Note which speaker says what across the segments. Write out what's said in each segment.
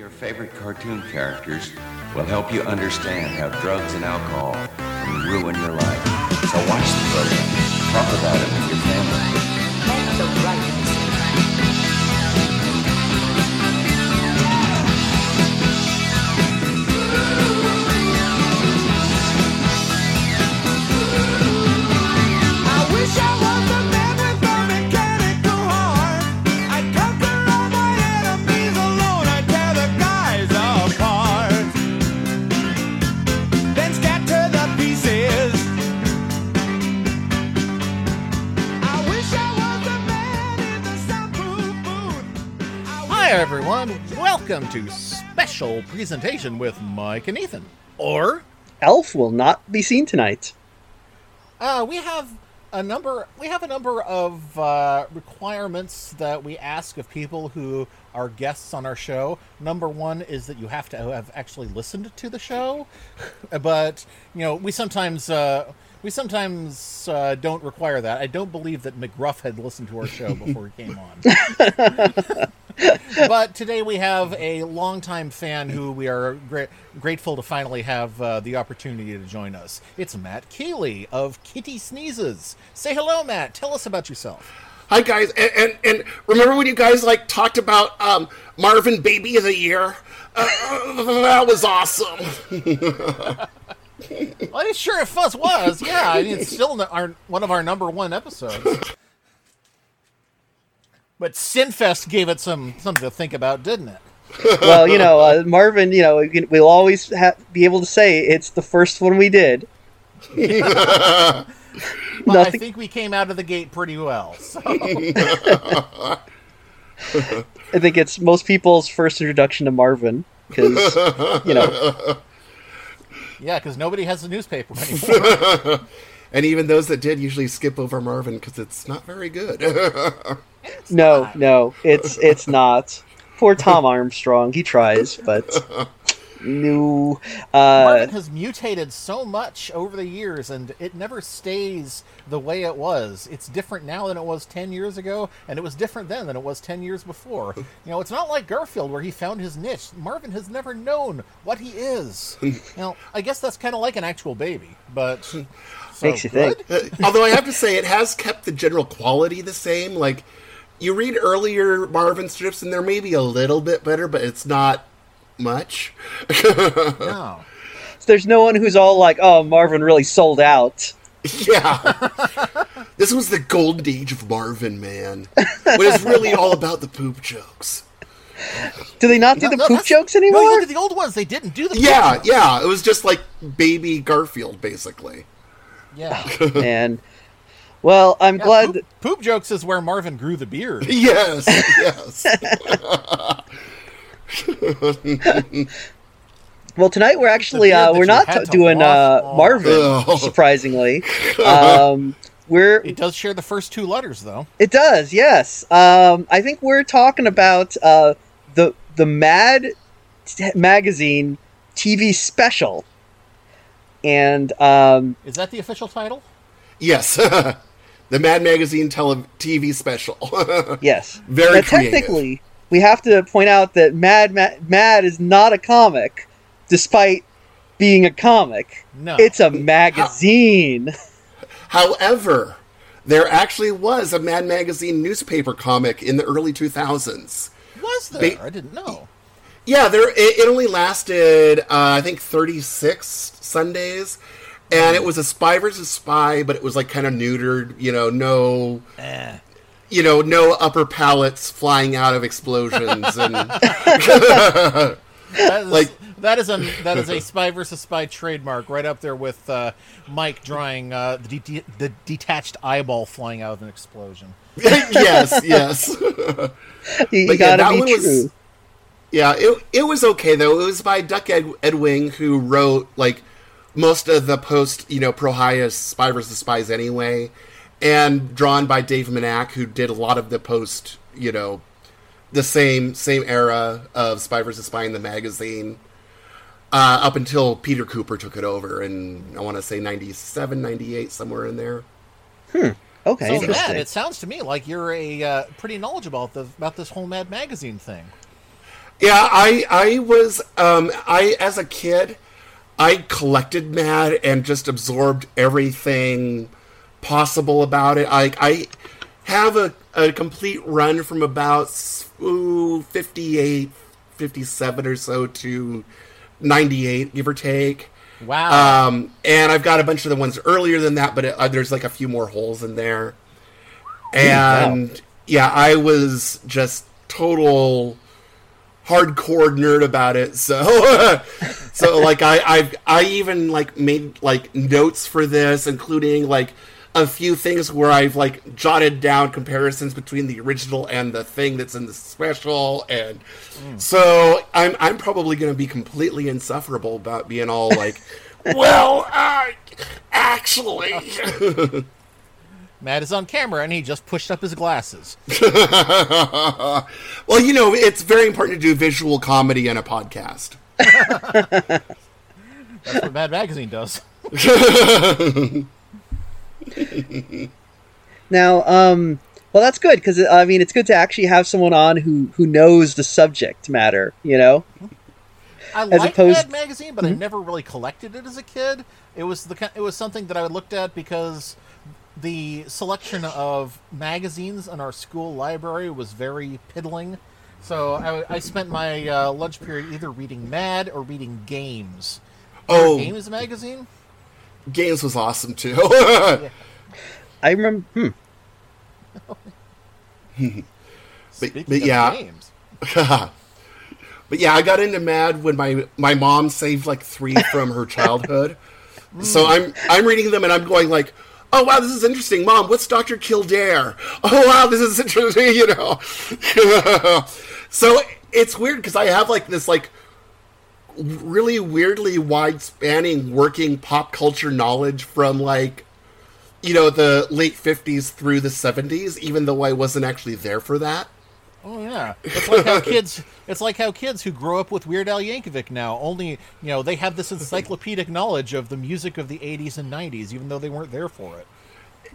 Speaker 1: your favorite cartoon characters will help you understand how drugs and alcohol can ruin your life. So watch the program. Talk about it with your family.
Speaker 2: The right
Speaker 3: Welcome to special presentation with Mike and Ethan. Or
Speaker 4: Elf will not be seen tonight.
Speaker 3: uh, we have a number. We have a number of uh, requirements that we ask of people who are guests on our show. Number one is that you have to have actually listened to the show, but you know we sometimes. Uh, we sometimes uh, don't require that. I don't believe that McGruff had listened to our show before he came on. but today we have a longtime fan who we are gra- grateful to finally have uh, the opportunity to join us. It's Matt Keeley of Kitty Sneezes. Say hello, Matt. Tell us about yourself.
Speaker 5: Hi guys, and, and and remember when you guys like talked about um, Marvin Baby of the Year? Uh, that was awesome.
Speaker 3: Well, sure, if Fuzz was, yeah, I mean, it's still our, one of our number one episodes. But Sinfest gave it some something to think about, didn't it?
Speaker 4: Well, you know, uh, Marvin, you know, we'll always ha- be able to say it's the first one we did.
Speaker 3: Well, I think we came out of the gate pretty well. So.
Speaker 4: I think it's most people's first introduction to Marvin because, you know,
Speaker 3: Yeah, because nobody has the newspaper anymore.
Speaker 5: and even those that did usually skip over Marvin because it's not very good.
Speaker 4: No, no, it's it's not. Poor Tom Armstrong, he tries, but no. Uh,
Speaker 3: Marvin has mutated so much over the years, and it never stays the way it was. It's different now than it was 10 years ago, and it was different then than it was 10 years before. You know, it's not like Garfield where he found his niche. Marvin has never known what he is. now, I guess that's kind of like an actual baby, but. So
Speaker 4: Makes you think.
Speaker 3: good?
Speaker 5: Uh, Although I have to say, it has kept the general quality the same. Like you read earlier Marvin strips, and they're maybe a little bit better, but it's not much.
Speaker 3: No.
Speaker 4: there's no one who's all like, "Oh, Marvin really sold out."
Speaker 5: Yeah. this was the golden age of Marvin, man. But it's really all about the poop jokes.
Speaker 4: Do they not do
Speaker 3: No,
Speaker 4: the
Speaker 3: no,
Speaker 4: poop
Speaker 3: that's-
Speaker 4: jokes
Speaker 3: No,
Speaker 4: anymore?
Speaker 3: look at the old ones. They didn't do the poop
Speaker 5: Yeah,
Speaker 3: jokes.
Speaker 5: yeah. It was just like baby Garfield, basically.
Speaker 3: Yeah.
Speaker 4: And well, I'm
Speaker 3: Yeah,
Speaker 4: glad.
Speaker 3: poop, poop jokes is where Marvin grew the beard.
Speaker 5: Yes, yes.
Speaker 4: Well, tonight we're actually uh, we're not
Speaker 3: had to
Speaker 4: doing uh. Marvin,
Speaker 5: Ugh.
Speaker 4: surprisingly. Um, we're
Speaker 3: It does share the first two letters, though.
Speaker 4: it does, yes. Um, I think we're talking about uh, the the Mad t- magazine TV special, and um,
Speaker 3: Is that the official title?
Speaker 5: yes. The Mad Magazine tele- TV special.
Speaker 4: yes,
Speaker 5: Very
Speaker 4: Now, technically, we have to point out that Mad Mad, Mad is not a comic, despite being a comic.
Speaker 3: No.
Speaker 4: It's a magazine.
Speaker 5: However, there actually was a Mad Magazine newspaper comic in the early 2000s.
Speaker 3: Was there?
Speaker 5: They-
Speaker 3: I didn't know.
Speaker 5: Yeah, there. It, it only lasted, uh, I think, 36 Sundays, and it was a spy versus spy, but it was like kind of neutered. You know, no,
Speaker 3: Eh.
Speaker 5: you know, no upper palates flying out of explosions, and
Speaker 3: That is,
Speaker 5: Like-
Speaker 3: that is a that is a spy versus spy trademark, right up there with uh, Mike drawing uh, the, de- the detached eyeball flying out of an explosion.
Speaker 5: yes, yes.
Speaker 4: you you
Speaker 5: But yeah,
Speaker 4: gotta
Speaker 5: that
Speaker 4: be true.
Speaker 5: was- Yeah, it it was okay though. It was by Duck Ed, Edwing who wrote like most of the post, you know, Prohias Spy vs. Spies anyway, and drawn by Dave Manak who did a lot of the post, you know, the same same era of Spy vs. Spy in the magazine. Uh, up until Peter Kuper took it over in I want to say 97, 98, somewhere in there. Hmm.
Speaker 4: Okay,
Speaker 3: So
Speaker 4: interesting.
Speaker 3: Matt, it sounds to me like you're a uh, pretty knowledgeable about, the, about this whole Mad Magazine thing.
Speaker 5: Yeah, I I was um I as a kid I collected Mad and just absorbed everything possible about it. I I have a, a complete run from about ooh, 58 57 or so to 98 give or take.
Speaker 3: Wow.
Speaker 5: Um, and I've got a bunch of the ones earlier than that, but it, uh, there's like a few more holes in there. And yeah, I was just total hardcore nerd about it. So, so like I, I, I even like made like notes for this, including like a few things where I've like jotted down comparisons between the original and the thing that's in the special, and hmm. so I'm I'm probably going to be completely insufferable about being all like, well, actually.
Speaker 3: Matt is on camera and he just pushed up his glasses.
Speaker 5: well, you know, it's very important to do visual comedy in a podcast.
Speaker 3: That's what Mad Magazine does.
Speaker 4: Now, um, well, that's good because I mean, it's good to actually have someone on who who knows the subject matter. You know,
Speaker 3: I
Speaker 4: As
Speaker 3: like
Speaker 4: opposed-
Speaker 3: Mad Magazine, but I never really collected it as a kid. It was the it was something that I looked at because the selection of magazines in our school library was very piddling. So I, I spent my uh, lunch period either reading Mad or reading Games.
Speaker 5: Oh,
Speaker 3: Games magazine.
Speaker 5: games was awesome too.
Speaker 4: I remember. Hmm.
Speaker 3: Speaking
Speaker 5: but
Speaker 3: of
Speaker 5: yeah.
Speaker 3: games,
Speaker 5: But yeah, I got into Mad when my my mom saved like three from her childhood. so I'm I'm reading them and I'm going like, oh wow, this is interesting, Mom. What's Doctor Kildare? Oh wow, this is interesting. You know. so it's weird because I have like this like really weirdly wide spanning working pop culture knowledge from like you know the late 50s through the 70s even though i wasn't actually there for that
Speaker 3: Oh yeah, it's like how kids. It's like how kids who grow up with Weird Al Yankovic now only you know they have this encyclopedic knowledge of the music of the '80s and '90s, even though they weren't there for it.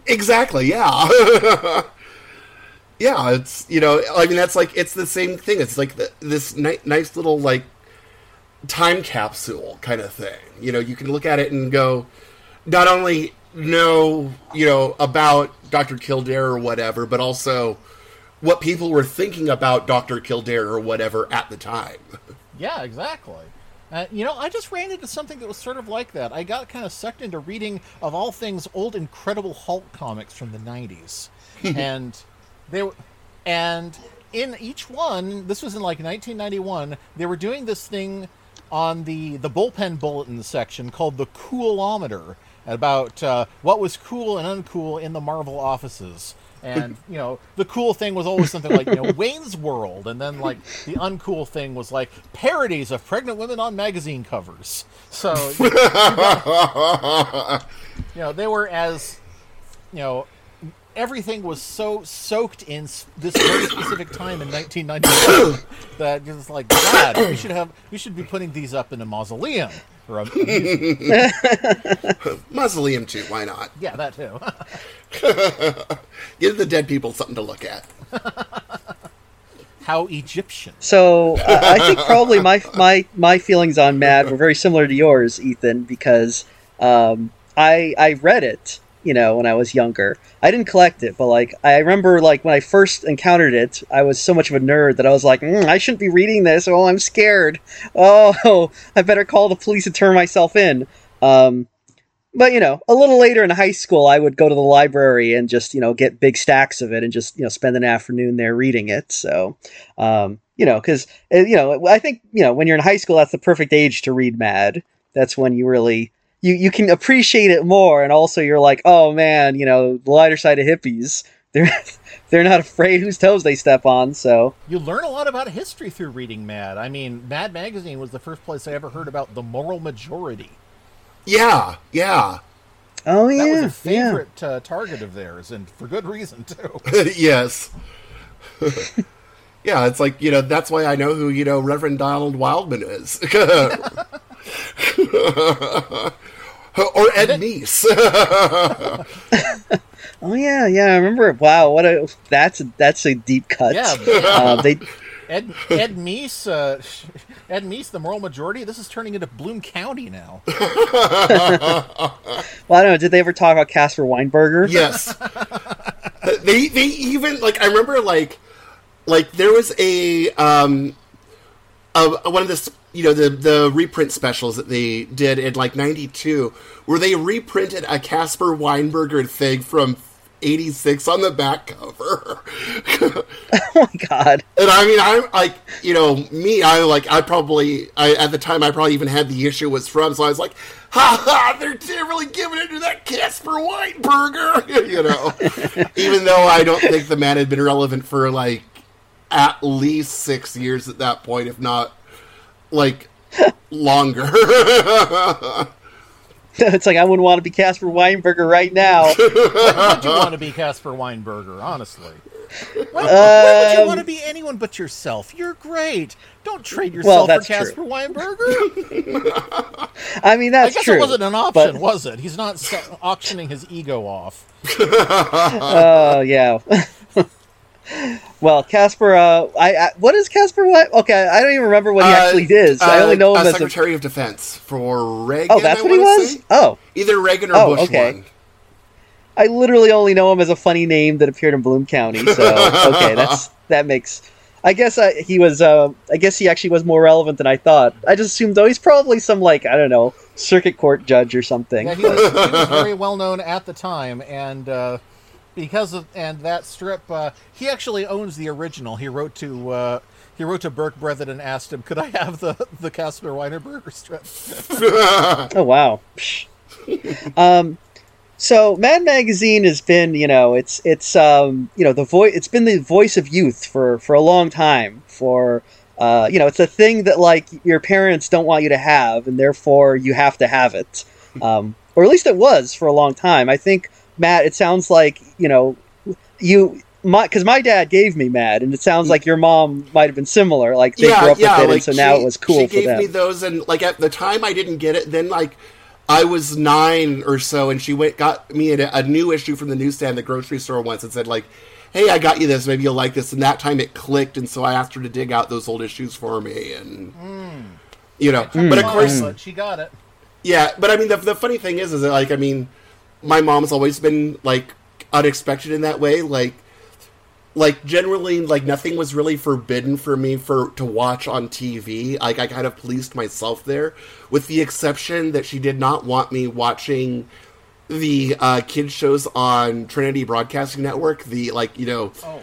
Speaker 5: Exactly. Yeah. yeah. It's you know I mean that's like it's the same thing. It's like the, this ni- nice little like time capsule kind of thing. You know, you can look at it and go, not only know you know about Doctor Kildare or whatever, but also what people were thinking about Doctor Kildare or whatever at the time.
Speaker 3: Yeah, exactly. Uh, you know, I just ran into something that was sort of like that. I got kind of sucked into reading, of all things, old Incredible Hulk comics from the '90s, and they were, and in each one, this was in like 1991. They were doing this thing on the the bullpen bulletin section called the Coolometer about uh, what was cool and uncool in the Marvel offices. And you know, the cool thing was always something like you know Wayne's World, and then like the uncool thing was like parodies of pregnant women on magazine covers. So you know they were as you know everything was so soaked in this very specific time in 1991 that you're like God, we should have we should be putting these up in a mausoleum or a,
Speaker 5: Mausoleum too. Why not?
Speaker 3: yeah that too.
Speaker 5: Give the dead people something to look at.
Speaker 3: How Egyptian.
Speaker 4: So uh, I think probably my my my feelings on Mad were very similar to yours, Ethan, because um, I I read it, you know, when I was younger. I didn't collect it, but like I remember, like when I first encountered it, I was so much of a nerd that I was like, mm, I shouldn't be reading this. Oh, I'm scared. Oh, I better call the police and turn myself in. Um, but you know, a little later in high school, I would go to the library and just you know get big stacks of it and just you know spend an afternoon there reading it. So, um, you know, because you know, I think you know when you're in high school, that's the perfect age to read Mad. That's when you really you you can appreciate it more, and also you're like, oh man, you know, the lighter side of hippies. They're they're not afraid whose toes they step on. So
Speaker 3: You learn a lot about history through reading Mad. I mean, Mad Magazine was the first place I ever heard about the moral majority.
Speaker 5: Yeah. Yeah.
Speaker 4: oh yeah,
Speaker 3: That
Speaker 4: yeah,
Speaker 3: was a
Speaker 4: yeah.
Speaker 3: favorite uh, target of theirs, and for good reason too.
Speaker 5: yes. yeah, it's like, you know, that's why I know who, you know, Reverend Donald Wildmon is. or Ed Meese.
Speaker 4: Oh yeah, yeah. I remember. Wow, what a that's a, that's a deep cut.
Speaker 3: Yeah.
Speaker 4: uh, they
Speaker 3: Ed Ed Meese, uh, Ed Meese, the moral majority. This is turning into Bloom County now.
Speaker 4: Well, I don't know. Did they ever talk about Caspar Weinberger?
Speaker 5: Yes. they they even like I remember like like there was a um one of the you know the the reprint specials that they did in like 92 where they reprinted a Caspar Weinberger thing from 86 on the back cover.
Speaker 4: Oh my god.
Speaker 5: And I mean, I'm like, you know, me, I like, I probably, I at the time, I probably even had the issue was from, so I was like, ha ha, they're, they're really giving it to that Caspar Weinberger, you know, even though I don't think the man had been relevant for like at least six years at that point, if not like longer.
Speaker 4: it's like I wouldn't want to be Caspar Weinberger right now.
Speaker 3: Would you want to be Caspar Weinberger? Honestly, why, why would you
Speaker 4: Um,
Speaker 3: want to be anyone but yourself? You're great. Don't trade yourself
Speaker 4: that's
Speaker 3: for Caspar
Speaker 4: true.
Speaker 3: Weinberger.
Speaker 4: I mean, that's I
Speaker 3: guess
Speaker 4: true.
Speaker 3: it wasn't an option,
Speaker 4: but-
Speaker 3: was it? He's not auctioning his ego off.
Speaker 4: Oh yeah. Well, Caspar. Uh, I, I what is Caspar? What? Okay, I don't even remember what he actually is. I only know
Speaker 5: uh,
Speaker 4: him as a.
Speaker 5: Secretary of Defense for Reagan.
Speaker 4: Oh, that's
Speaker 5: I
Speaker 4: what he was.
Speaker 5: say.
Speaker 4: Oh,
Speaker 5: Either Reagan or
Speaker 4: Oh,
Speaker 5: Bush
Speaker 4: okay.
Speaker 5: one.
Speaker 4: I literally only know him as a funny name that appeared in Bloom County. So okay, that's that makes. I guess uh, he was. Uh, I guess he actually was more relevant than I thought. I just assumed though he's probably some like I don't know circuit court judge or something.
Speaker 3: Yeah, he was, he was very well known at the time, and uh, because of and that strip, uh, he actually owns the original. He wrote to uh, he wrote to Berke Breathed and asked him, "Could I have the the Caspar Weinberger strip?"
Speaker 4: Oh wow. Um, so Mad Magazine has been, you know, it's it's um, you know the voice. It's been the voice of youth for for a long time. For uh, you know, it's a thing that like your parents don't want you to have, and therefore you have to have it. Um, or at least it was for a long time. I think Matt. It sounds like you know you. My, because my dad gave me Mad, and it sounds like your mom might have been similar. Like they grew up with it, and so now it was cool
Speaker 5: She
Speaker 4: for
Speaker 5: gave
Speaker 4: them.
Speaker 5: me those, and like at the time I didn't get it. Then like I was nine or so, and she went got me a, a new issue from the newsstand, the grocery store once, and said like, "Hey, I got you this. Maybe you'll like this." And that time it clicked, and so I asked her to dig out those old issues for me, and hmm. you know. Hmm. But of
Speaker 3: Mom,
Speaker 5: course,
Speaker 3: but she got it.
Speaker 5: yeah, but I mean, the, the funny thing is, is that, like, I mean, my mom's always been like unexpected in that way. Like, like generally, like nothing was really forbidden for me for to watch on TV. Like, I kind of policed myself there, with the exception that she did not want me watching the uh, kids shows on Trinity Broadcasting Network. The like, you know,
Speaker 3: Oh,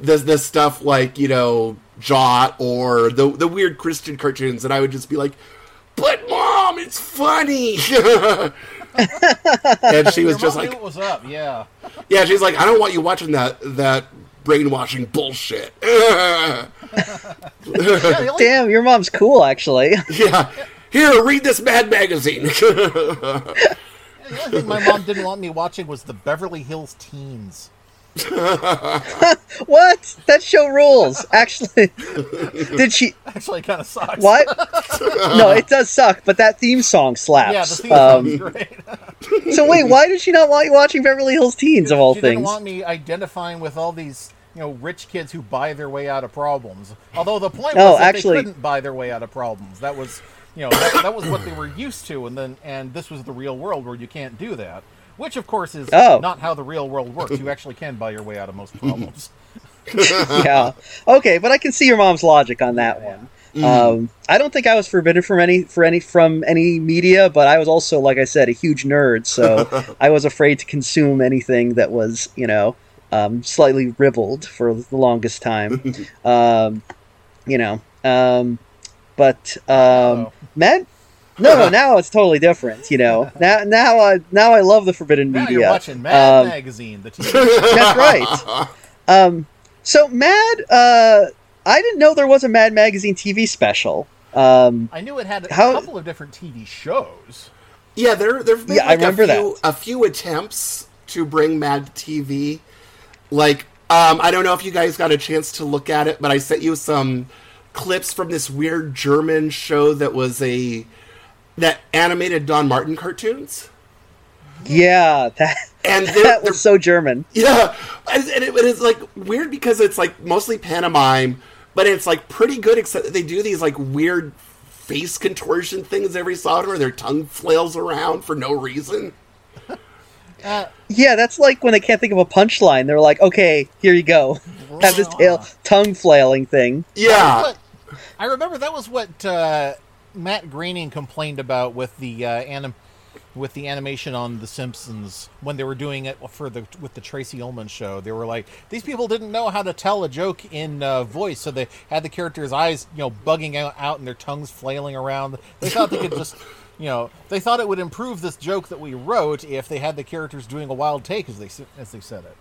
Speaker 5: the the stuff like you know Jot or the the weird Christian cartoons, and I would just be like, "But mom, it's funny." and she was
Speaker 3: your
Speaker 5: just like,
Speaker 3: knew it was up. Yeah.
Speaker 5: "Yeah," she's like, "I don't want you watching that that brainwashing bullshit."
Speaker 3: yeah only-
Speaker 4: Damn, your mom's cool, actually.
Speaker 5: yeah, here, read this Mad magazine.
Speaker 3: The only thing my mom didn't want me watching was the Beverly Hills Teens.
Speaker 4: what? That show rules. Actually, did she?
Speaker 3: Actually, kind of sucks.
Speaker 4: What? no, it does suck, but that theme song slaps.
Speaker 3: Yeah, the theme
Speaker 4: Um,
Speaker 3: song's great.
Speaker 4: so wait, why did she not want you watching Beverly Hills Teens of all things?
Speaker 3: she
Speaker 4: things?
Speaker 3: didn't want me identifying with all these, you know, rich kids who buy their way out of problems. Although the point was
Speaker 4: Oh,
Speaker 3: that
Speaker 4: actually-
Speaker 3: they couldn't buy their way out of problems. That was, you know, that, that was what they were used to, and then and this was the real world where you can't do that. Which, of course, is
Speaker 4: Oh.
Speaker 3: not how the real world works. You actually can buy your way out of most problems.
Speaker 4: yeah. Okay, but I can see your mom's logic on that one. Um, I don't think I was forbidden from any for any from any media, but I was also, like I said, a huge nerd, so I was afraid to consume anything that was, you know, um, slightly ribald for the longest time. um, you know, um, but um,
Speaker 3: Uh-oh.
Speaker 4: Matt. No, no. Now it's totally different. You know. Now, now I now I love the forbidden
Speaker 3: now
Speaker 4: media.
Speaker 3: you're watching Mad
Speaker 4: Um,
Speaker 3: Magazine, the TV.
Speaker 4: that's right. Um, so Mad, uh, I didn't know there was a Mad Magazine TV special. Um,
Speaker 3: I knew it had a
Speaker 4: How-
Speaker 3: couple of different TV shows.
Speaker 5: Yeah, there there've been
Speaker 4: Yeah, I remember
Speaker 5: a few
Speaker 4: that.
Speaker 5: a few attempts to bring Mad TV. Like, um, I don't know if you guys got a chance to look at it, but I sent you some clips from this weird German show that was a that animated Don Martin cartoons.
Speaker 4: yeah, that
Speaker 5: And they're,
Speaker 4: that
Speaker 5: they're
Speaker 4: was so German.
Speaker 5: Yeah, and and it, it is like weird because it's like mostly pantomime, but it's like pretty good. Except that they do these like weird face contortion things every so often, where their tongue flails around for no reason.
Speaker 4: Yeah, that's like when they can't think of a punchline. They're like, okay, here you go. Have this tail tongue flailing thing.
Speaker 5: Yeah,
Speaker 3: What- I remember that was what uh, Matt Groening complained about with the uh, anim- with the animation on The Simpsons when they were doing it for the with the Tracey Ullman show. They were like, these people didn't know how to tell a joke in uh, voice, so they had the characters' eyes, you know, bugging out, and their tongues flailing around. They thought they could just. You know, they thought it would improve this joke that we wrote if they had the characters doing a wild take, as they as they said it.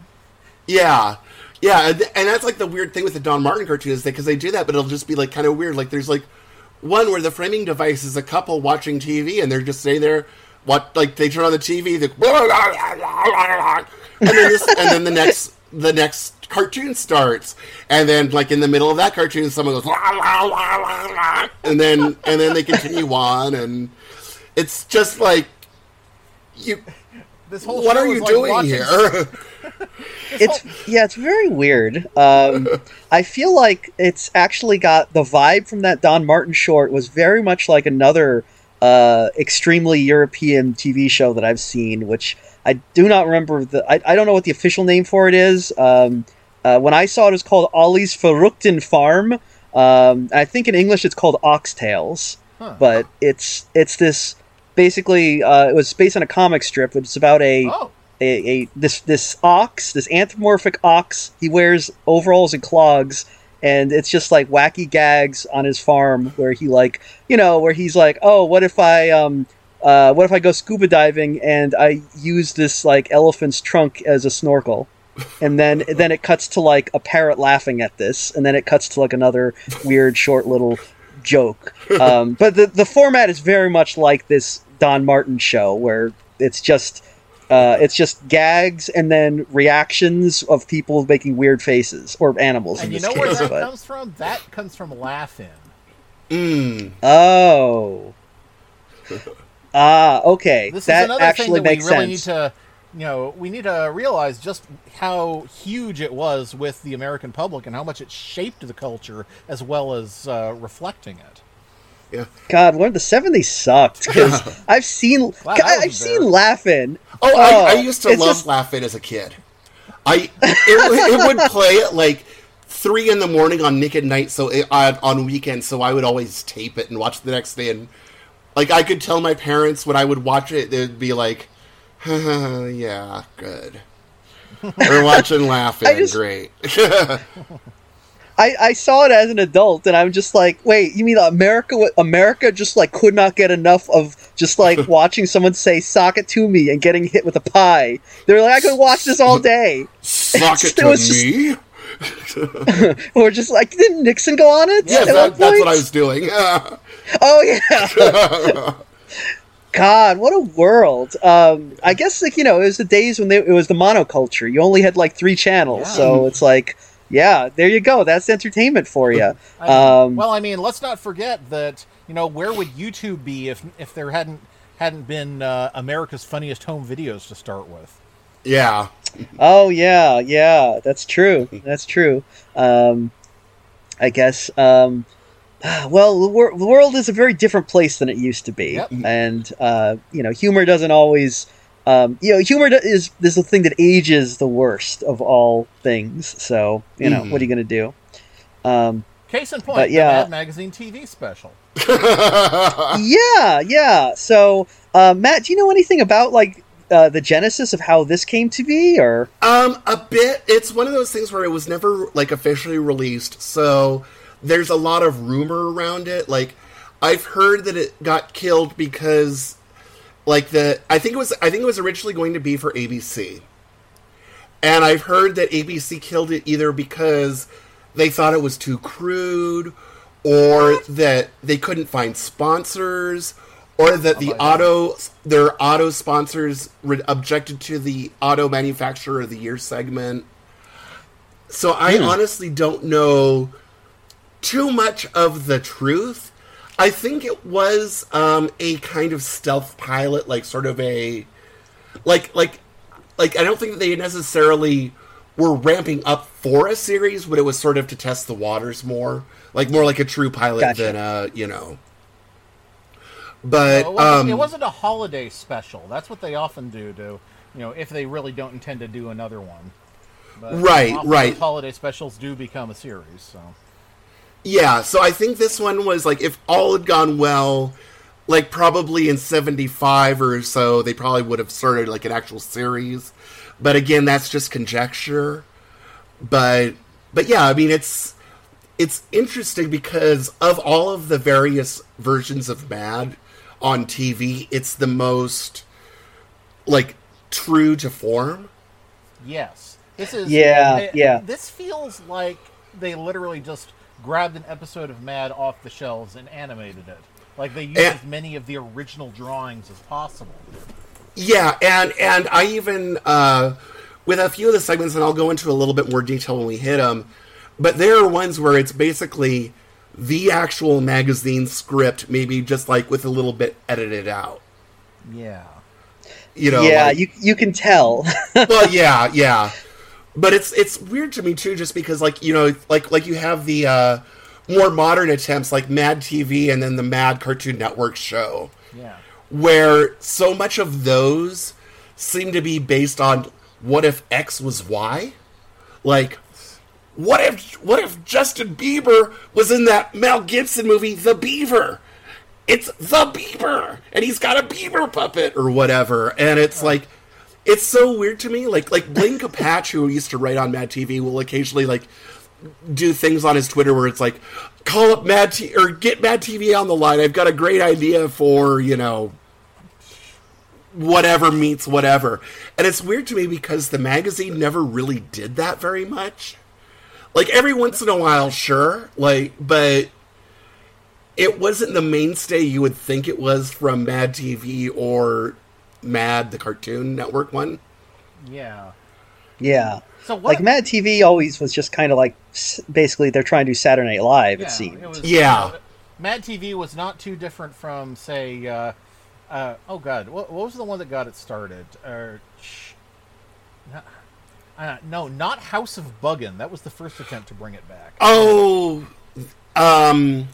Speaker 5: yeah, yeah, and, that's like the weird thing with the Don Martin cartoon is that because they do that, but it'll just be like kind of weird. Like there's like one where the framing device is a couple watching TV, and they're just sitting there. What like they turn on the TV, they, and then this, and then the next the next cartoon starts, and then like in the middle of that cartoon, someone goes, and then and then they continue on, and it's just like you.
Speaker 3: This whole
Speaker 5: What
Speaker 3: show
Speaker 5: are you
Speaker 3: like
Speaker 5: doing
Speaker 3: watching
Speaker 5: here?
Speaker 4: It's yeah, it's very weird. Um, I feel like it's actually got the vibe from that Don Martin short was very much like another uh, extremely European TV show that I've seen, which I do not remember the. I, I don't know what the official name for it is. Um, uh, when I saw it, it was called Ollie's Verrückten Farm. Um, I think in English it's called Ox Tales, but it's it's this basically uh, it was based on a comic strip. It's about a
Speaker 3: Oh,
Speaker 4: a, a this this ox, this anthropomorphic ox. He wears overalls and clogs, and it's just like wacky gags on his farm where he like you know where he's like, oh, what if I um. Uh, what if I go scuba diving and I use this like elephant's trunk as a snorkel, and then then it cuts to like a parrot laughing at this, and then it cuts to like another weird short little joke. Um, but the the format is very much like this Don Martin show where it's just uh, it's just gags and then reactions of people making weird faces or animals.
Speaker 3: and
Speaker 4: in
Speaker 3: you
Speaker 4: this
Speaker 3: know where that
Speaker 4: but-
Speaker 3: comes from? That comes from Laugh-In.
Speaker 5: Mm.
Speaker 4: Oh. Ah, okay.
Speaker 3: This
Speaker 4: that
Speaker 3: is another
Speaker 4: actually
Speaker 3: thing that
Speaker 4: makes
Speaker 3: we really
Speaker 4: sense.
Speaker 3: need to, you know, we need to realize just how huge it was with the American public and how much it shaped the culture as well as uh, reflecting it.
Speaker 5: Yeah.
Speaker 4: God, one of the seventies sucked because I've seen
Speaker 3: Wow,
Speaker 4: I- I've seen laughing.
Speaker 5: Oh, I, I oh, used to love
Speaker 4: just-
Speaker 5: Laugh-In as a kid. I it, would- it would play at like three in the morning on Nick at Night, so it, on, on weekends. So I would always tape it and watch the next day. And like I could tell my parents when I would watch it, they'd be like, "Yeah, good." We're watching
Speaker 4: Laugh-In. Just-
Speaker 5: Great.
Speaker 4: I, I saw it as an adult, and I'm just like, wait, you mean America? America just like could not get enough of just like watching someone say "sock it to me" and getting hit with a pie. They're like, I could watch this all day,
Speaker 5: Sock it
Speaker 4: It
Speaker 5: to
Speaker 4: was just-
Speaker 5: me.
Speaker 4: or just like, didn't Nixon go on it? Yeah,
Speaker 5: that, that's what I was doing.
Speaker 4: Oh yeah. God, what a world! Um, I guess like you know, it was the days when they, it was the monoculture. You only had like three channels, so it's like, yeah, there you go. That's entertainment for you.
Speaker 3: I-
Speaker 4: Um,
Speaker 3: well, I mean, let's not forget that you know where would YouTube be if if there hadn't hadn't been uh, America's funniest home videos to start with.
Speaker 5: yeah.
Speaker 4: Oh yeah, yeah, that's true. That's true. Um, I guess. Um, well, the, wor- the world is a very different place than it used to be,
Speaker 3: Yep.
Speaker 4: and uh, you know, humor doesn't always. Um, you know, humor do- is is the thing that ages the worst of all things. So you know, what are you gonna do? Um,
Speaker 3: Case in point,
Speaker 4: yeah.
Speaker 3: the Mad Magazine TV special.
Speaker 4: yeah, yeah. So, uh, Matt, do you know anything about like uh, the genesis of how this came to be, or?
Speaker 5: Um, a bit. It's one of those things where it was never like officially released, so there's a lot of rumor around it. Like, I've heard that it got killed because, like the I think it was I think it was originally going to be for ABC, and I've heard that ABC killed it either because they thought it was too crude, or that they couldn't find sponsors, or that the auto their auto sponsors re- objected to the auto manufacturer of the year segment. So I honestly don't know too much of the truth. I think it was um, a kind of stealth pilot, like sort of a like like like I don't think they necessarily were ramping up for a series, but it was sort of to test the waters more, like more like a true pilot
Speaker 4: Gotcha.
Speaker 5: than a you know. But
Speaker 3: Well, it, wasn't,
Speaker 5: um,
Speaker 3: it wasn't a holiday special. That's what they often do. To you know, if they really don't intend to do another one. But
Speaker 5: Right,
Speaker 3: often
Speaker 5: right.
Speaker 3: Holiday specials do become a series. So
Speaker 5: Yeah, so I think this one was like if all had gone well, like probably in 75 or so, they probably would have started like an actual series. But again, that's just conjecture. But but yeah, I mean it's it's interesting because of all of the various versions of Mad on TV, it's the most like true to form.
Speaker 3: yes, this is
Speaker 4: Yeah,
Speaker 3: it-
Speaker 4: yeah.
Speaker 3: This feels like they literally just grabbed an episode of Mad off the shelves and animated it. Like they used
Speaker 5: And-
Speaker 3: as many of the original drawings as possible.
Speaker 5: Yeah, and and I even uh, with a few of the segments, and I'll go into a little bit more detail when we hit them. But there are ones where it's basically the actual magazine script, maybe just like with a little bit edited out.
Speaker 3: Yeah.
Speaker 5: You know,
Speaker 4: yeah,
Speaker 5: like-
Speaker 4: you you can tell.
Speaker 5: well, yeah, yeah. But it's it's weird to me too, just because like you know, like like you have the uh, more modern attempts like Mad TV and then the Mad Cartoon Network show.
Speaker 3: Yeah.
Speaker 5: where so much of those seem to be based on what if X was Y? Like, what if what if Justin Bieber was in that Mel Gibson movie, The Beaver? It's the Beaver, and he's got a beaver puppet or whatever, and it's like. It's so weird to me. Like like Blaine Capatch, who used to write on Mad TV, will occasionally like do things on his Twitter where it's like, call up Mad T or get Mad TV on the line. I've got a great idea for you know whatever meets whatever. And it's weird to me because the magazine never really did that very much. Like every once in a while, sure, like, but it wasn't the mainstay you would think it was from Mad TV or Mad, the Cartoon Network one.
Speaker 3: Yeah.
Speaker 4: yeah.
Speaker 3: So what?
Speaker 4: Like Mad TV always was just kind of like basically they're trying to do Saturday Night Live.
Speaker 3: Yeah,
Speaker 4: it seemed.
Speaker 3: was-
Speaker 5: Yeah.
Speaker 3: Mad TV was not too different from, say, uh, uh, oh god, what, what was the one that got it started? Uh, not- uh, no, not House of Buggin. That was the first attempt to bring it back.
Speaker 5: Oh, um,
Speaker 3: Ian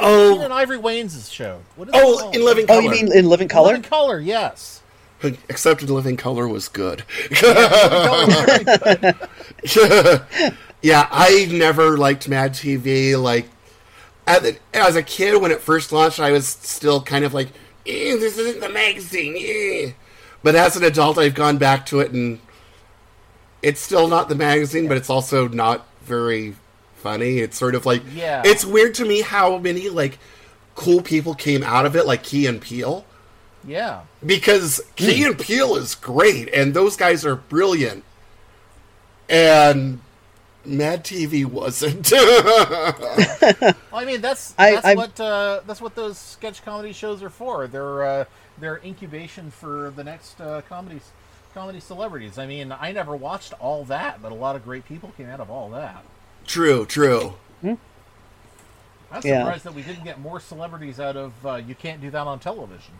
Speaker 5: oh,
Speaker 3: in Ivory Wayne's show. What is
Speaker 5: oh,
Speaker 3: called?
Speaker 5: in Living
Speaker 4: oh, you mean in Living Color?
Speaker 3: Living Color, yes.
Speaker 5: Except in Living Color was good.
Speaker 3: Color good.
Speaker 5: yeah, I never liked Mad TV. Like, at the, as a kid, when it first launched, I was still kind of like, eh, "This isn't the magazine." eh." But as an adult, I've gone back to it, and it's still not the magazine, but it's also not very funny. It's sort of like,
Speaker 3: Yeah.
Speaker 5: it's weird to me how many like cool people came out of it, like Key and Peele
Speaker 3: Yeah.
Speaker 5: because Key and Peele is great, and those guys are brilliant. And Mad TV wasn't.
Speaker 3: Well, I mean, that's that's
Speaker 4: I'm-
Speaker 3: what uh, that's what those sketch comedy shows are for. They're uh, they're incubation for the next uh, comedy comedy celebrities. I mean, I never watched all that, but a lot of great people came out of all that.
Speaker 5: True, true.
Speaker 3: I'm
Speaker 4: Yeah.
Speaker 3: surprised that we didn't get more celebrities out of uh, You Can't Do That on Television.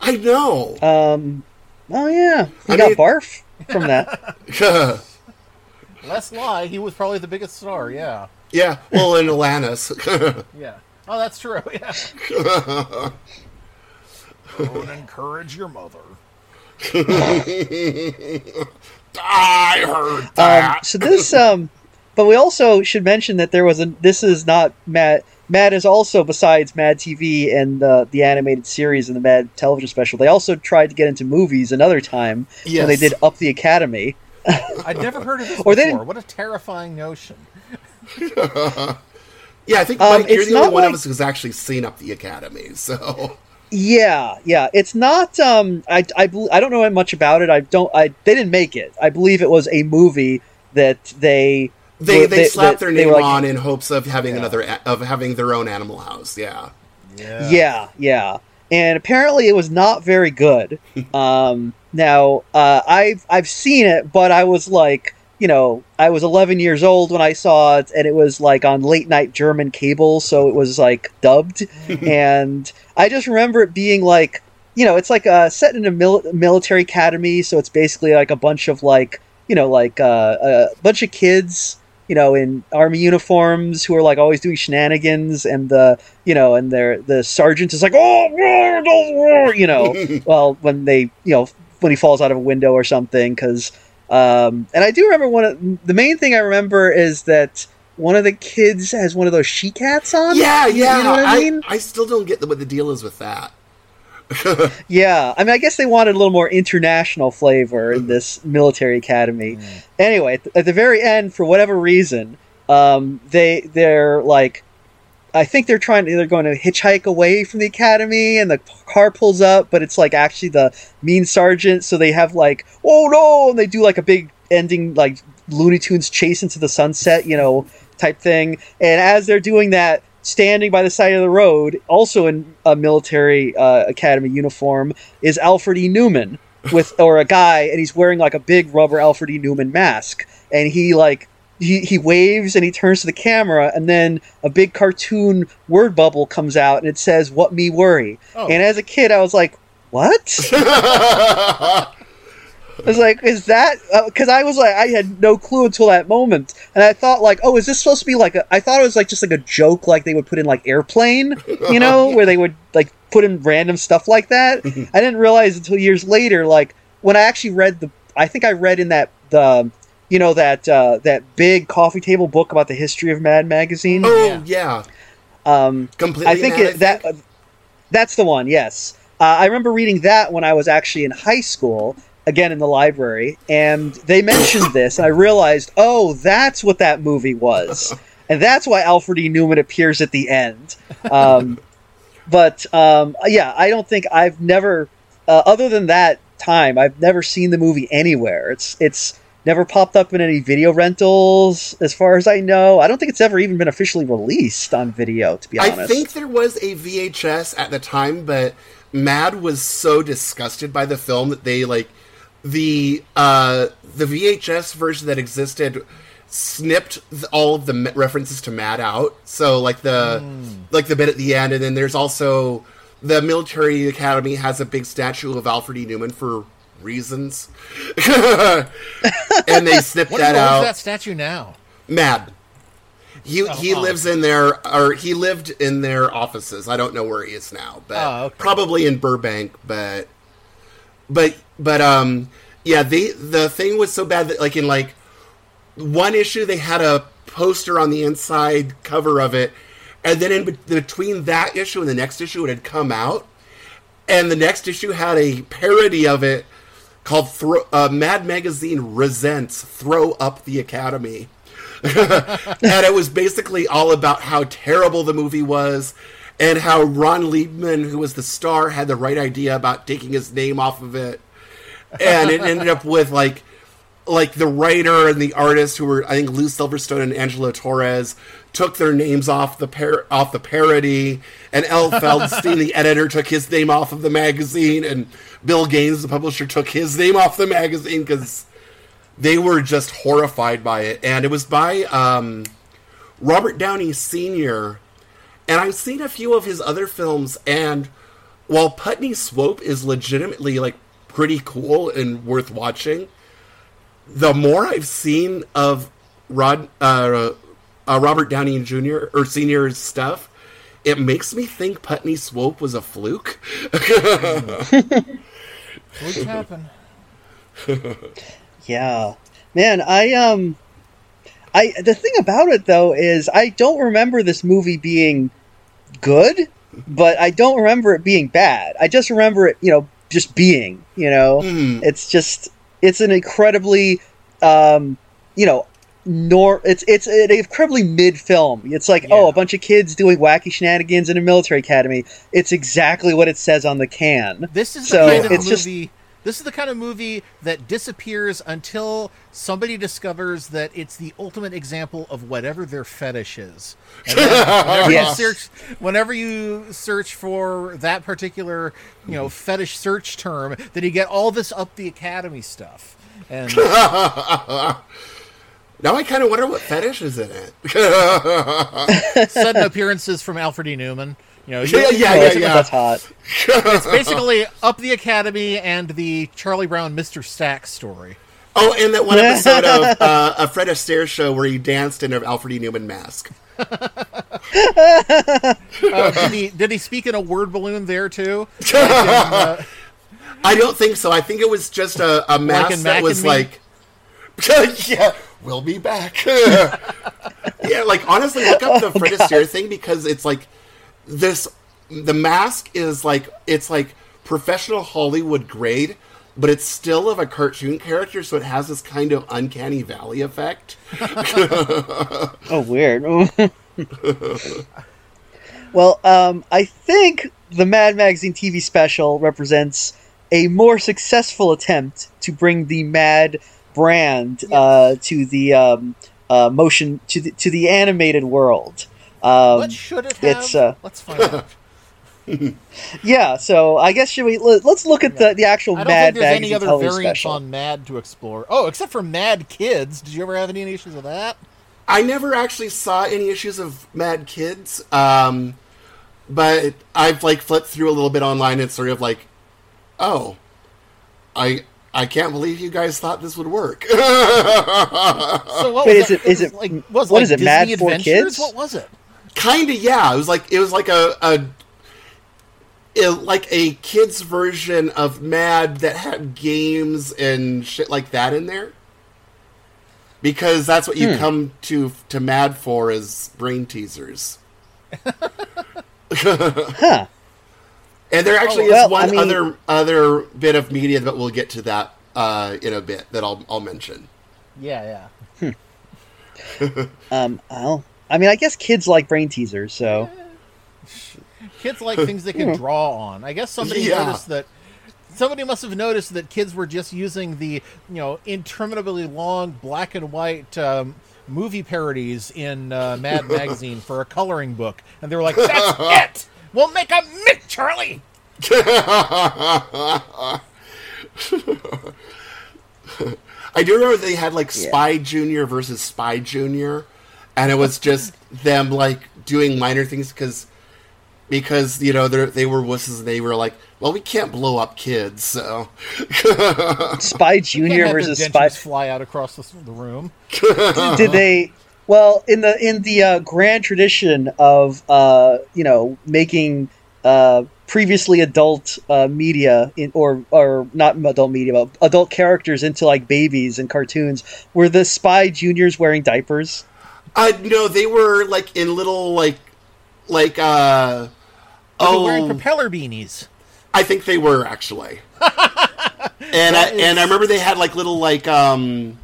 Speaker 5: I know.
Speaker 4: Um, oh yeah, you
Speaker 5: I
Speaker 4: got
Speaker 5: mean-
Speaker 4: Barf from that.
Speaker 3: Les Lye, he was probably the biggest star. Yeah,
Speaker 5: yeah, well, in Alanis.
Speaker 3: yeah. Oh, that's true. Yeah. Don't encourage your mother.
Speaker 5: I heard
Speaker 4: Um,
Speaker 5: that.
Speaker 4: so this, um, but we also should mention that there was a. This is not Mad. Mad is also besides Mad TV and the the animated series and the Mad television special. They also tried to get into movies another time when they did Up the Academy.
Speaker 3: I'd never heard of this
Speaker 4: Or
Speaker 3: before.
Speaker 4: didn't-
Speaker 3: What a terrifying notion.
Speaker 5: yeah, I think
Speaker 4: um,
Speaker 5: Mike, you're the only one
Speaker 4: like-
Speaker 5: of us who's actually seen up the Academy. So
Speaker 4: Yeah, yeah. It's not. Um, I I, I don't know much about it. I don't. I they didn't make it. I believe it was a movie that they
Speaker 5: they
Speaker 4: were-
Speaker 5: they, slapped their name
Speaker 4: like-
Speaker 5: on in hopes of having
Speaker 3: Yeah.
Speaker 5: another of having their own Animal House. Yeah.
Speaker 3: Yeah.
Speaker 4: Yeah, yeah. And apparently it was not very good. um, now, uh, I've I've seen it, but I was like, you know, I was 11 years old when I saw it, and it was like on late night German cable, so it was like dubbed. and I just remember it being like, you know, it's like uh, set in a mil- military academy, so it's basically like a bunch of like you know, like uh, a bunch of kids, you know, in army uniforms who are like always doing shenanigans, and the you know, and their the sergeant is like, oh, you know, well when they you know when he falls out of a window or something, because um, and I do remember one of the main thing I remember is that one of the kids has one of those she cats on.
Speaker 5: Yeah, yeah.
Speaker 4: You know what I mean?
Speaker 5: I, still don't get the, what the deal is with that.
Speaker 4: Yeah, I mean, I guess they wanted a little more international flavor in this military academy. Anyway, at the, at the very end, for whatever reason, um, they they're like, I think they're trying. To, They're going to hitchhike away from the academy, and the car pulls up, but it's like actually the mean sergeant. So they have like, oh no, and they do like a big ending, like Looney Tunes chase into the sunset, you know, type thing. And as they're doing that, standing by the side of the road, also in a military uh, academy uniform, is Alfred E. Neuman with or a guy, and he's wearing like a big rubber Alfred E. Neuman mask, and he like. He, he waves and he turns to the camera and then a big cartoon word bubble comes out and it says what me worry
Speaker 3: Oh.
Speaker 4: and as a kid i was like what I was like, is that because I was like, I had no clue until that moment, and I thought like, oh, is this supposed to be like a? I thought it was like just like a joke, like they would put in like airplane, you know, where they would like put in random stuff like that. I didn't realize until years later, like when I actually read the, I think I read in that the, you know that uh, that big coffee table book about the history of Mad Magazine.
Speaker 5: Oh yeah,
Speaker 4: Um,
Speaker 5: completely.
Speaker 4: I think
Speaker 5: mad,
Speaker 4: it, that that's the one. Yes, uh, I remember reading that when I was actually in high school, again in the library, and they mentioned this, and I realized, oh, that's what that movie was, and that's why Alfred E. Neuman appears at the end. Um, but um, yeah, I don't think I've never, uh, other than that time, I've never seen the movie anywhere. It's it's never popped up in any video rentals, as far as I know. I don't think it's ever even been officially released on video. To be honest,
Speaker 5: I think there was a VHS at the time, but Mad was so disgusted by the film that they like the uh the VHS version that existed snipped all of the references to Mad out. So like the like the bit at the end, and then there's also the military academy has a big statue of Alfred E. Neuman for reasons, and they snipped
Speaker 3: What
Speaker 5: that
Speaker 3: is
Speaker 5: out.
Speaker 3: that statue now?
Speaker 5: Mad. He he
Speaker 3: oh.
Speaker 5: lives in their or he lived in their offices. I don't know where he is now, but
Speaker 3: Oh, okay.
Speaker 5: probably in Burbank. But but but um yeah, they the thing was so bad that like in like one issue they had a poster on the inside cover of it, and then in be- between that issue and the next issue it had come out, and the next issue had a parody of it called uh, Mad Magazine Resents Throw Up the Academy. and it was basically all about how terrible the movie was and how Ron Leibman, who was the star, had the right idea about taking his name off of it. And it ended up with like like the writer and the artist who were I think Lou Silverstone and Angelo Torres took their names off the par- off the parody and Al Feldstein the editor took his name off of the magazine and Bill Gaines the publisher took his name off the magazine cuz they were just horrified by it and it was by um, Robert Downey Sr. and I've seen a few of his other films and while Putney Swope is legitimately like pretty cool and worth watching the more I've seen of Rod uh, uh, Robert Downey Jr. or Senior's stuff, it makes me think Putney Swope was a fluke.
Speaker 3: What happened?
Speaker 4: Yeah, man. I um, I the thing about it though is I don't remember this movie being good, but I don't remember it being bad. I just remember it, you know, just being. You know,
Speaker 5: Hmm.
Speaker 4: it's just it's an incredibly, um, you know. Nor it's it's an incredibly mid film. It's like oh, a bunch of kids doing wacky shenanigans in a military academy. It's exactly what it says on the can.
Speaker 3: This is the
Speaker 4: So,
Speaker 3: kind of
Speaker 4: it's just-
Speaker 3: movie. This is the kind of movie that disappears until somebody discovers that it's the ultimate example of whatever their fetish is. Whenever
Speaker 4: Yes.
Speaker 3: you search, whenever you search for that particular, you know, fetish search term, then you get all this up the academy stuff. And
Speaker 5: now I kind of wonder what fetish is in it.
Speaker 3: sudden appearances from Alfred E. Neuman. You know,
Speaker 5: Yeah, yeah, yeah,
Speaker 4: that's,
Speaker 5: yeah.
Speaker 4: that's hot.
Speaker 3: it's basically up the academy and the Charlie Brown Mr. Stack story.
Speaker 5: Oh, and that one episode of uh, a Fred Astaire show where he danced in an Alfred E. Neuman mask.
Speaker 3: Uh, did he did he speak in a word balloon there too?
Speaker 5: I don't think so. I think it was just a, a mask
Speaker 3: in
Speaker 5: that was like, yeah, we'll be back. yeah, like honestly, look up
Speaker 3: Oh,
Speaker 5: the Fred Astaire thing because it's like this. The mask is like it's like professional Hollywood grade, but it's still of a cartoon character, so it has this kind of uncanny valley effect.
Speaker 4: Oh, weird. well, um, I think the Mad Magazine TV special represents a more successful attempt to bring the Mad brand uh, to the um, uh, motion to the to the animated world. Um,
Speaker 3: What should it have?
Speaker 4: it's, uh,
Speaker 3: Let's find out.
Speaker 4: yeah, so I guess should we let, us look at the, the actual
Speaker 3: I don't
Speaker 4: Mad
Speaker 3: think there's any other variants
Speaker 4: special.
Speaker 3: on Mad to explore. Oh, except for Mad Kids. Did you ever have any issues with that?
Speaker 5: I never actually saw any issues of Mad Kids, um, but I've like flipped through a little bit online and sort of like, oh, I I can't believe you guys thought this would work.
Speaker 3: So what
Speaker 4: Wait,
Speaker 3: was
Speaker 4: is it- is
Speaker 3: was
Speaker 4: it-
Speaker 3: like was
Speaker 4: what
Speaker 3: like
Speaker 4: is it,
Speaker 3: Disney
Speaker 4: Mad for
Speaker 3: Adventures?
Speaker 4: Kids?
Speaker 3: What was it?
Speaker 5: kind of, yeah. It was like it was like a, a it- like a kids version of Mad that had games and shit like that in there. Because that's what you
Speaker 4: Hmm.
Speaker 5: come to to Mad for is brain teasers.
Speaker 4: Huh.
Speaker 5: And there actually
Speaker 4: Oh, well,
Speaker 5: is one
Speaker 4: I mean-
Speaker 5: other other bit of media, but we'll get to that uh, in a bit. That I'll I'll mention.
Speaker 3: Yeah, yeah.
Speaker 4: Um, well, I mean, I guess kids like brain teasers, so
Speaker 3: Kids like things they can draw on. I guess somebody
Speaker 5: Yeah.
Speaker 3: noticed that. Somebody must have noticed that kids were just using the you know interminably long black and white um, movie parodies in uh, Mad Magazine for a coloring book, and they were like, "That's it. We'll make a mint, Charlie."
Speaker 5: I do remember they had like Spy Junior versus Spy Junior, and it was just them like doing minor things because because you know they they were wusses and they were like, well, we can't blow up kids, so
Speaker 4: Spy Junior versus Spy.
Speaker 3: fly out across the, the room.
Speaker 4: Did they? Well, in the in the uh, grand tradition of uh, you know making uh, previously adult uh, media in, or or not adult media, but adult characters into like babies and cartoons, were the Spy Juniors wearing diapers?
Speaker 5: uh, no, they were like in little like like uh oh
Speaker 3: wearing propeller beanies.
Speaker 5: I think they were actually. and I and I remember they had like little like um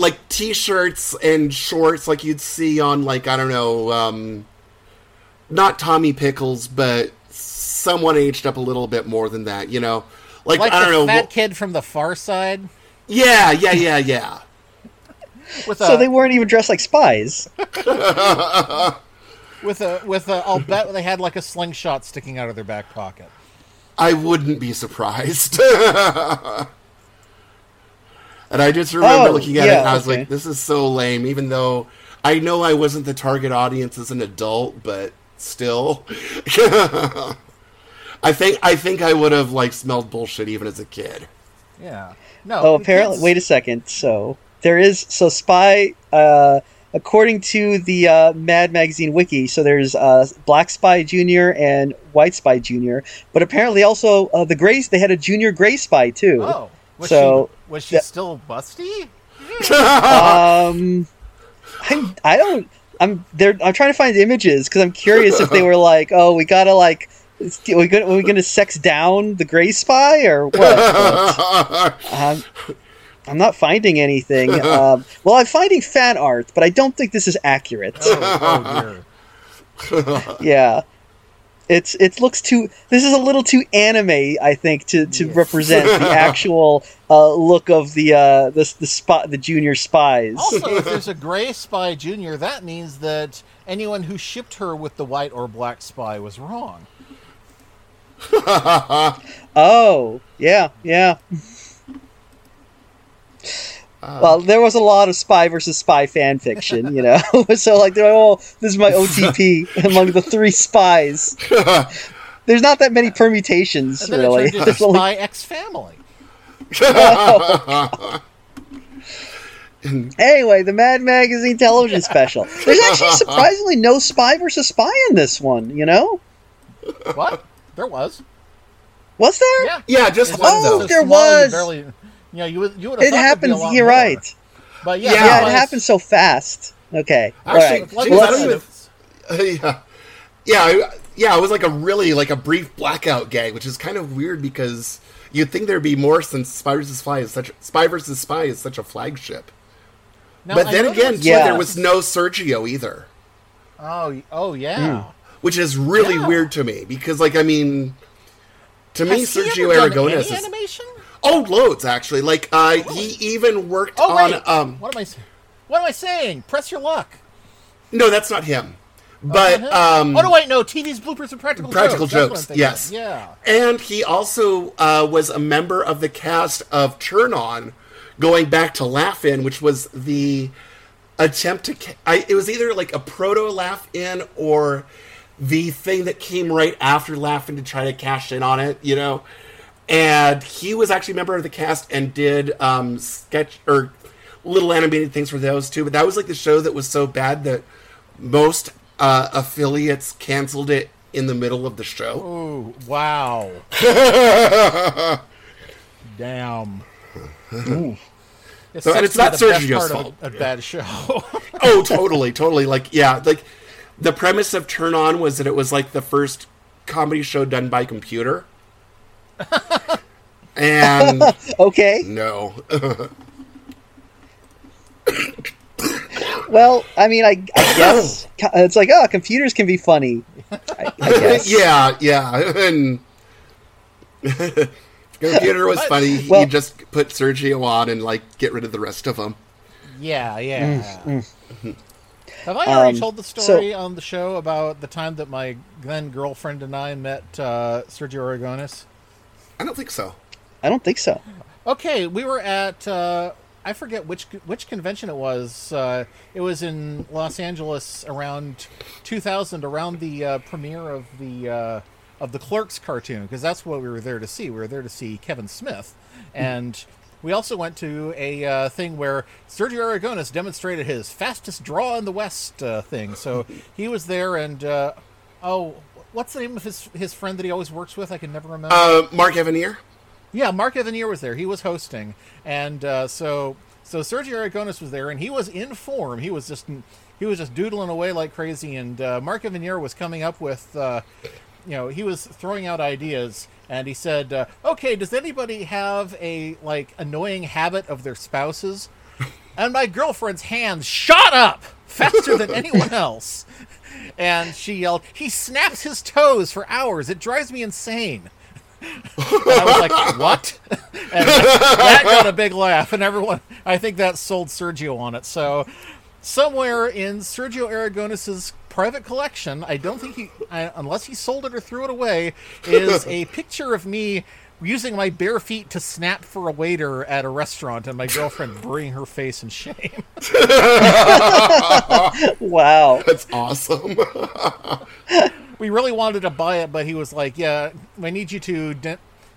Speaker 5: like t-shirts and shorts like you'd see on like I don't know um not Tommy Pickles but someone aged up a little bit more than that, you know. Like,
Speaker 3: Like
Speaker 5: I don't
Speaker 3: the
Speaker 5: know.
Speaker 3: fat
Speaker 5: wh-
Speaker 3: kid from the Far Side.
Speaker 5: yeah, yeah, yeah, yeah.
Speaker 3: With
Speaker 4: So they weren't even dressed like spies.
Speaker 3: with a with a. I'll bet they had like a slingshot sticking out of their back pocket.
Speaker 5: I wouldn't be surprised. and I just remember
Speaker 4: Oh,
Speaker 5: looking at it and I was
Speaker 4: okay.
Speaker 5: like, this is so lame, even though I know I wasn't the target audience as an adult, but still. I think I think I would have like smelled bullshit even as a kid.
Speaker 3: Yeah. No.
Speaker 4: Oh, apparently.
Speaker 3: kids-
Speaker 4: Wait a second. So there is so spy. Uh, according to the uh, Mad Magazine wiki, so there's uh, Black Spy Junior and White Spy Junior, but apparently also uh, the Gray. They had a Junior Gray Spy too.
Speaker 3: Oh. Was
Speaker 4: So,
Speaker 3: she was she
Speaker 4: that-
Speaker 3: still busty?
Speaker 4: Um, I'm. I don't. I'm. There. I'm trying to find images because I'm curious if they were like, oh, we gotta like. Are we gonna, are we gonna sex down the Gray Spy or what? But, um, I'm not finding anything. Um, well, I'm finding fan art, but I don't think this is accurate.
Speaker 3: Oh, oh dear.
Speaker 4: Yeah, it's it looks too. This is a little too anime, I think, to, to
Speaker 3: Yes.
Speaker 4: represent the actual uh, look of the uh, the the spot the junior spies.
Speaker 3: Also, if there's a gray spy junior, that means that anyone who shipped her with the white or black spy was wrong.
Speaker 4: Oh, yeah, yeah. Um, well, there was a lot of spy versus spy fan fiction, you know. so, like, they're, oh, this is my OTP among the three spies. There's not that many permutations,
Speaker 3: And then
Speaker 4: really.
Speaker 3: it turned into
Speaker 4: There's only-
Speaker 3: Spy X Family.
Speaker 4: Anyway, the Mad Magazine television special. There's actually surprisingly no spy versus spy in this one. You know,
Speaker 3: What? There was.
Speaker 4: was there?
Speaker 3: Yeah.
Speaker 5: Yeah, just
Speaker 3: It's
Speaker 5: one
Speaker 4: Oh,
Speaker 5: though.
Speaker 4: there was.
Speaker 3: Barely, you know, you would you would have
Speaker 4: It
Speaker 3: thought be a
Speaker 4: happens.
Speaker 3: lot
Speaker 4: You're
Speaker 3: more.
Speaker 4: right.
Speaker 3: But yeah,
Speaker 5: Yeah.
Speaker 4: Yeah, it happens so fast. Okay, all
Speaker 5: Actually,
Speaker 4: right.
Speaker 3: like
Speaker 5: Geez,
Speaker 3: I
Speaker 5: I don't even-
Speaker 3: it's-
Speaker 5: yeah, yeah, yeah. It was like a really like a brief blackout gag, which is kind of weird because you'd think there'd be more since Spy vs. Spy is such Spy vs. Spy is such a flagship.
Speaker 3: Now,
Speaker 5: but
Speaker 3: I
Speaker 5: then again, too,
Speaker 4: Yeah.
Speaker 5: there was no Sergio either,
Speaker 3: Oh, oh yeah. Hmm.
Speaker 5: which is really
Speaker 3: Yeah.
Speaker 5: weird to me because, like, I mean, to me,
Speaker 3: Has he
Speaker 5: Sergio
Speaker 3: ever done
Speaker 5: Aragonés
Speaker 3: any
Speaker 5: is
Speaker 3: animation?
Speaker 5: Oh loads actually. Like, uh, he even worked
Speaker 3: Oh
Speaker 5: on
Speaker 3: wait,
Speaker 5: um.
Speaker 3: what am I? What am I saying? Press your luck.
Speaker 5: No, that's not him. But
Speaker 3: Uh-huh.
Speaker 5: um,
Speaker 3: oh no, wait, no. TV's bloopers and practical
Speaker 5: Practical
Speaker 3: jokes. That's what I'm
Speaker 5: Jokes, yes.
Speaker 3: Yeah.
Speaker 5: And he also uh, was a member of the cast of Turn On, going back to Laugh-In, which was the attempt to. Ca- I, it was either like a proto Laugh-In or the thing that came right after Laugh-In to try to cash in on it, you know. And he was actually a member of the cast and did um, sketch or little animated things for those too. But that was like the show that was so bad that most uh, affiliates canceled it in the middle of the show.
Speaker 3: Oh wow. Damn. It's
Speaker 5: So- and it's not Sergio's
Speaker 3: part of
Speaker 5: fault.
Speaker 3: A, a bad show.
Speaker 5: oh, totally, totally. Like, yeah, like the premise of Turn On was that it was like the first comedy show done by computer. And
Speaker 4: Okay.
Speaker 5: no,
Speaker 4: Well, I mean, I, I guess it's like, oh, computers can be funny. I, I guess.
Speaker 5: yeah, yeah, and computer was funny. he
Speaker 4: Well-
Speaker 5: just put Sergio on and like get rid of the rest of them.
Speaker 3: yeah, yeah. Have I already
Speaker 4: Um,
Speaker 3: told the
Speaker 4: so-
Speaker 3: story on the show about the time that my then girlfriend and I met uh, Sergio Aragonés?
Speaker 5: I don't think so.
Speaker 4: I don't think so.
Speaker 3: Okay, we were at uh, I forget which which convention it was. Uh, it was in Los Angeles around 2000, around the uh, premiere of the uh, of the Clerks cartoon, because that's what we were there to see. We were there to see Kevin Smith, and we also went to a uh, thing where Sergio Aragonés demonstrated his fastest draw in the West uh, thing. So he was there, and uh, oh, what's the name of his his friend that he always works with? I can never remember.
Speaker 5: Uh, Mark Evanier.
Speaker 3: Yeah, Mark Evanier was there. He was hosting, and uh, so so Sergio Aragonés was there, and he was in form. He was just he was just doodling away like crazy, and uh, Mark Evanier was coming up with, uh, you know, he was throwing out ideas, and he said, uh, "Okay, does anybody have a like annoying habit of their spouses?" And my girlfriend's hands shot up faster than anyone else, and she yelled, "He snaps his toes for hours. It drives me insane." And I was like, "What?" And that got a big laugh, and everyone. I think that sold Sergio on it. So, somewhere in Sergio Aragonés's private collection, I don't think he, I, unless he sold it or threw it away, is a picture of me using my bare feet to snap for a waiter at a restaurant, and my girlfriend burying her face in shame.
Speaker 4: Wow.
Speaker 5: That's awesome.
Speaker 3: we really wanted to buy it, but he was like, "Yeah, I need you to."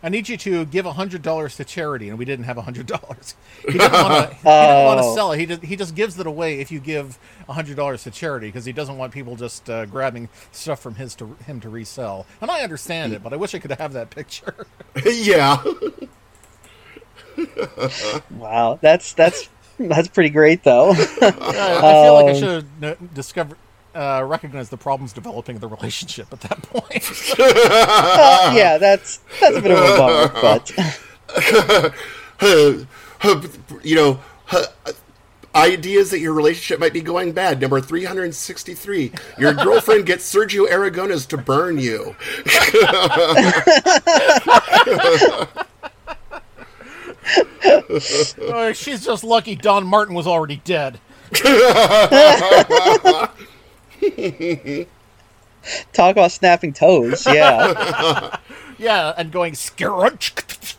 Speaker 3: De- I need you to give hundred dollars to charity, and we didn't have hundred dollars. He didn't want to. He didn't want to
Speaker 4: Oh.
Speaker 3: sell it. He just, he just gives it away if you give hundred dollars to charity because he doesn't want people just uh, grabbing stuff from his to him to resell. And I understand it, but I wish I could have that picture.
Speaker 5: yeah.
Speaker 4: Wow. That's that's that's pretty great though.
Speaker 3: I, I feel like I
Speaker 4: Um,
Speaker 3: should have discovered. Uh, recognized the problems developing the relationship at that point.
Speaker 4: Uh, yeah, that's that's a bit of a bummer, but
Speaker 5: you know, uh, ideas that your relationship might be going bad. Number 363. Your girlfriend gets Sergio Aragones to burn you.
Speaker 3: Uh, she's just lucky Don Martin was already dead.
Speaker 4: talk about snapping toes. Yeah.
Speaker 3: Yeah, and going scrunch.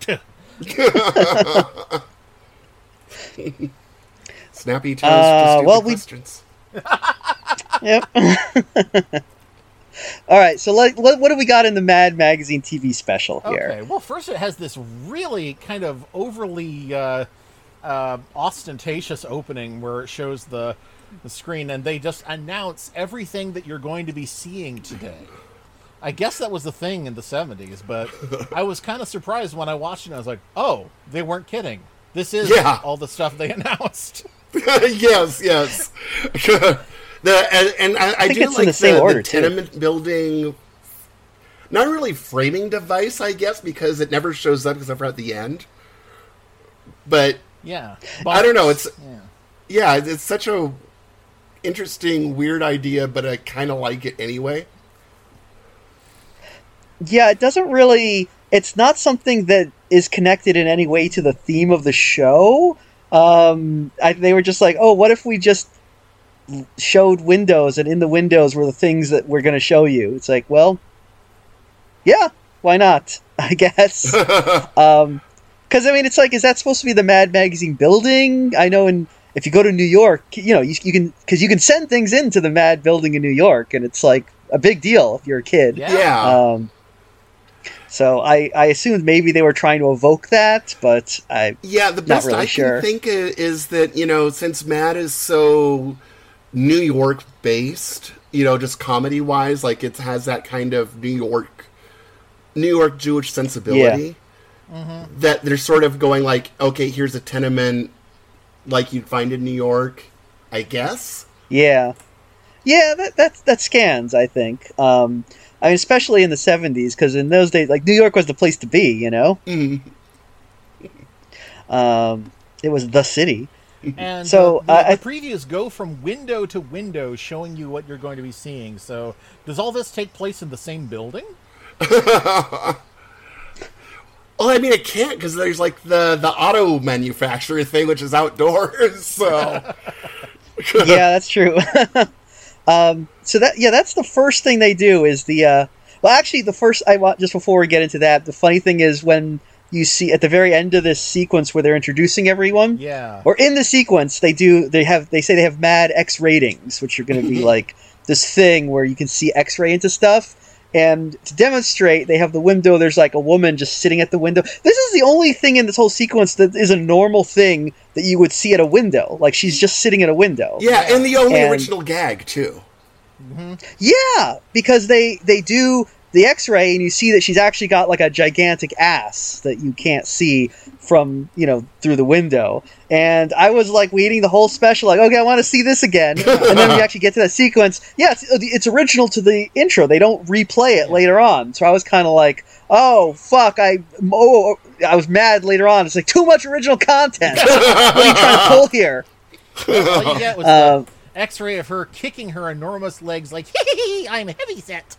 Speaker 5: Snappy toes
Speaker 4: Uh,
Speaker 5: for
Speaker 4: well, we-
Speaker 5: questions.
Speaker 4: yep. All right. So let, what what do we got in the Mad Magazine TV special here?
Speaker 3: Okay, well, first it has this really kind of overly uh, uh, ostentatious opening where it shows the the screen, and they just announce everything that you're going to be seeing today. I guess that was the thing in the '70s, but I was kind of surprised when I watched it. I was like, "Oh, they weren't kidding. This is
Speaker 5: Yeah.
Speaker 3: all the stuff they announced."
Speaker 5: yes, yes. the and, and I, I,
Speaker 4: think
Speaker 5: do
Speaker 4: it's in
Speaker 5: like
Speaker 4: the same order, too.
Speaker 5: tenement building. Not really framing device, I guess, because it never shows up except for at the end. But
Speaker 3: Yeah,
Speaker 5: I don't know. It's
Speaker 3: yeah.
Speaker 5: yeah, it's such a interesting, weird idea, but I kind of like it anyway.
Speaker 4: Yeah, it doesn't really. It's not something that is connected in any way to the theme of the show. Um, I, they were just like, oh, what if we just showed windows, and in the windows were the things that we're going to show you? It's like, well, yeah, why not? I guess. um, because I mean, it's like, is that supposed to be the Mad Magazine building? I know, in if you go to New York, you know, you, you can because you can send things into the Mad building in New York, and it's like a big deal if you're a kid.
Speaker 3: Yeah.
Speaker 5: Yeah,
Speaker 4: Um, so I, I assumed maybe they were trying to evoke that, but I
Speaker 5: yeah. The best
Speaker 4: really
Speaker 5: I
Speaker 4: sure.
Speaker 5: can think is that you know, since Mad is so New York based, you know, just comedy wise, like it has that kind of New York, New York Jewish sensibility. That they're sort of going like, okay, here's a tenement like you'd find in New York, I guess.
Speaker 4: yeah, yeah that that that scans. I think. Um, I mean, especially in the '70s, because in those days, like New York was the place to be. You know,
Speaker 5: Mm.
Speaker 4: um, it was the city.
Speaker 3: And
Speaker 4: So,
Speaker 3: the, the,
Speaker 4: uh, I-
Speaker 3: the previews go from window to window, showing you what you're going to be seeing. So, does all this take place in the same building?
Speaker 5: Well, I mean, it can't because there's like the the auto manufacturer thing, which is outdoors. So
Speaker 4: yeah, that's true. um, so that yeah, that's the first thing they do is the uh, well, actually, the first I want just before we get into that, the funny thing is when you see at the very end of this sequence where they're introducing everyone,
Speaker 3: Yeah.
Speaker 4: or in the sequence they do they have they say they have mad X ratings, which are going to be like this thing where you can see X ray into stuff. And to demonstrate, they have the window. There's like a woman just sitting at the window. This is the only thing in this whole sequence that is a normal thing that you would see at a window. Like she's just sitting at a window.
Speaker 5: yeah, and the only
Speaker 4: And-
Speaker 5: original gag too. Mm-hmm.
Speaker 4: Yeah, because they they do the X-ray and you see that she's actually got like a gigantic ass that you can't see from you know through the window. And I was like waiting the whole special, like okay, I want to see this again. and then we actually get to that sequence. Yeah, it's, uh, it's original to the intro. They don't replay it later on. So I was kind of like, oh fuck, I oh, oh, oh I was mad later on. It's like too much original content. what are you trying to pull here?
Speaker 3: All you get was the uh, X-ray of her kicking her enormous legs, like, "I'm heavy set."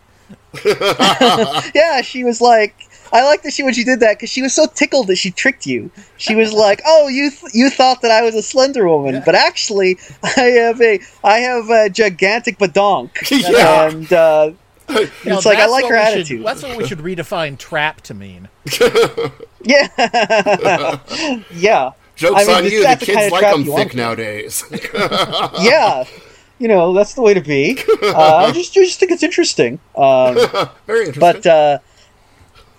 Speaker 4: yeah, she was like, I like that she when she did that because she was so tickled that she tricked you. She was like, "Oh, you th- you thought that I was a slender woman, but actually, I have a I have a gigantic badonk."
Speaker 5: Yeah.
Speaker 4: and uh,
Speaker 3: You know,
Speaker 4: it's like I like her
Speaker 3: we should-
Speaker 4: attitude.
Speaker 3: that's what we should redefine trap to mean.
Speaker 4: yeah, yeah,
Speaker 5: Jokes
Speaker 4: I mean,
Speaker 5: on you. The
Speaker 4: not the
Speaker 5: kids
Speaker 4: kind of
Speaker 5: like them thick nowadays.
Speaker 4: yeah. You know, that's the way to be. Uh, I just I just think it's interesting. Um,
Speaker 5: Very interesting.
Speaker 4: but uh,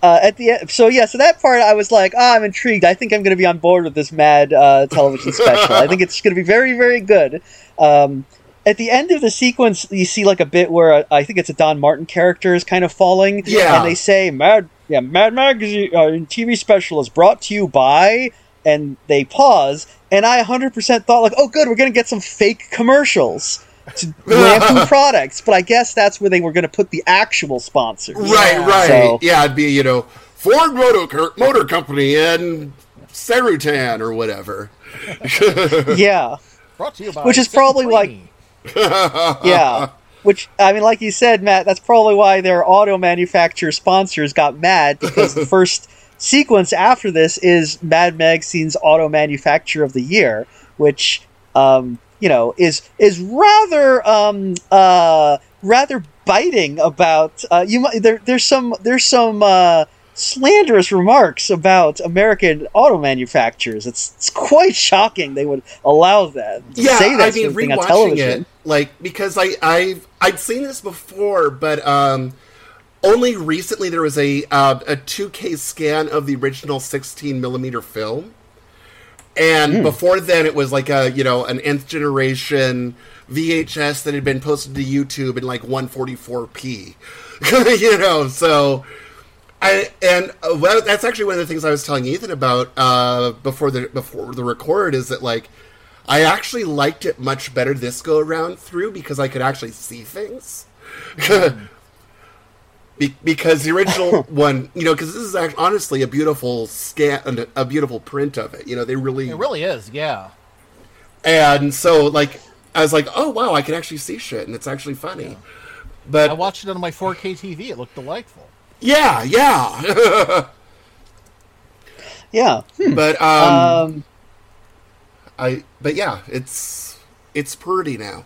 Speaker 4: uh, at the end, so yeah, so that part I was like, ah, I'm intrigued. I think I'm going to be on board with this mad uh, television special. I think it's going to be very, very good. Um, at the end of the sequence, you see like a bit where uh, I think it's a Don Martin character is kind of falling,
Speaker 5: Yeah.
Speaker 4: and they say, "Mad, yeah, Mad Magazine uh, TV special is brought to you by," and they pause, and I 100% thought like, "Oh, good, we're going to get some fake commercials." To lampoon products, but I guess that's where they were going to put the actual sponsors.
Speaker 5: right, right.
Speaker 4: So-
Speaker 5: Yeah, it'd be you know Ford Motor Motor Company and Serutan or whatever.
Speaker 4: Yeah,
Speaker 3: Brought to you by
Speaker 4: Which is
Speaker 3: Sam
Speaker 4: probably like- yeah. Which I mean, like you said, Matt, that's probably why their auto manufacturer sponsors got mad because the first sequence after this is Mad Magazine's auto manufacturer of the year, which um, you know is is rather um, uh, rather biting about uh, you. might There, there's some there's some. Uh, Slanderous remarks about American auto manufacturers. It's, it's quite shocking they would allow that.
Speaker 5: yeah,
Speaker 4: say that
Speaker 5: I mean,
Speaker 4: thing on
Speaker 5: rewatching
Speaker 4: television.
Speaker 5: it, like because I I've I'd seen this before, but um, only recently there was a uh, a 2K scan of the original 16 millimeter film, And before then, it was like a you know an nth generation VHS that had been posted to YouTube in like 144p. you know, so I and uh, well, that's actually one of the things I was telling Ethan about uh, before the before the record is that like I actually liked it much better this go around through because I could actually see things. Be- because the original one, you know, because this is actually, honestly a beautiful scan, a beautiful print of it. You know, they really,
Speaker 3: It really is, yeah.
Speaker 5: and so like I was like, oh wow, I can actually see shit, and it's actually funny. But
Speaker 3: I watched it on my 4K TV. It looked delightful.
Speaker 5: yeah, yeah.
Speaker 4: Yeah. Hmm.
Speaker 5: but um,
Speaker 4: Um,
Speaker 5: I but yeah, it's it's pretty now.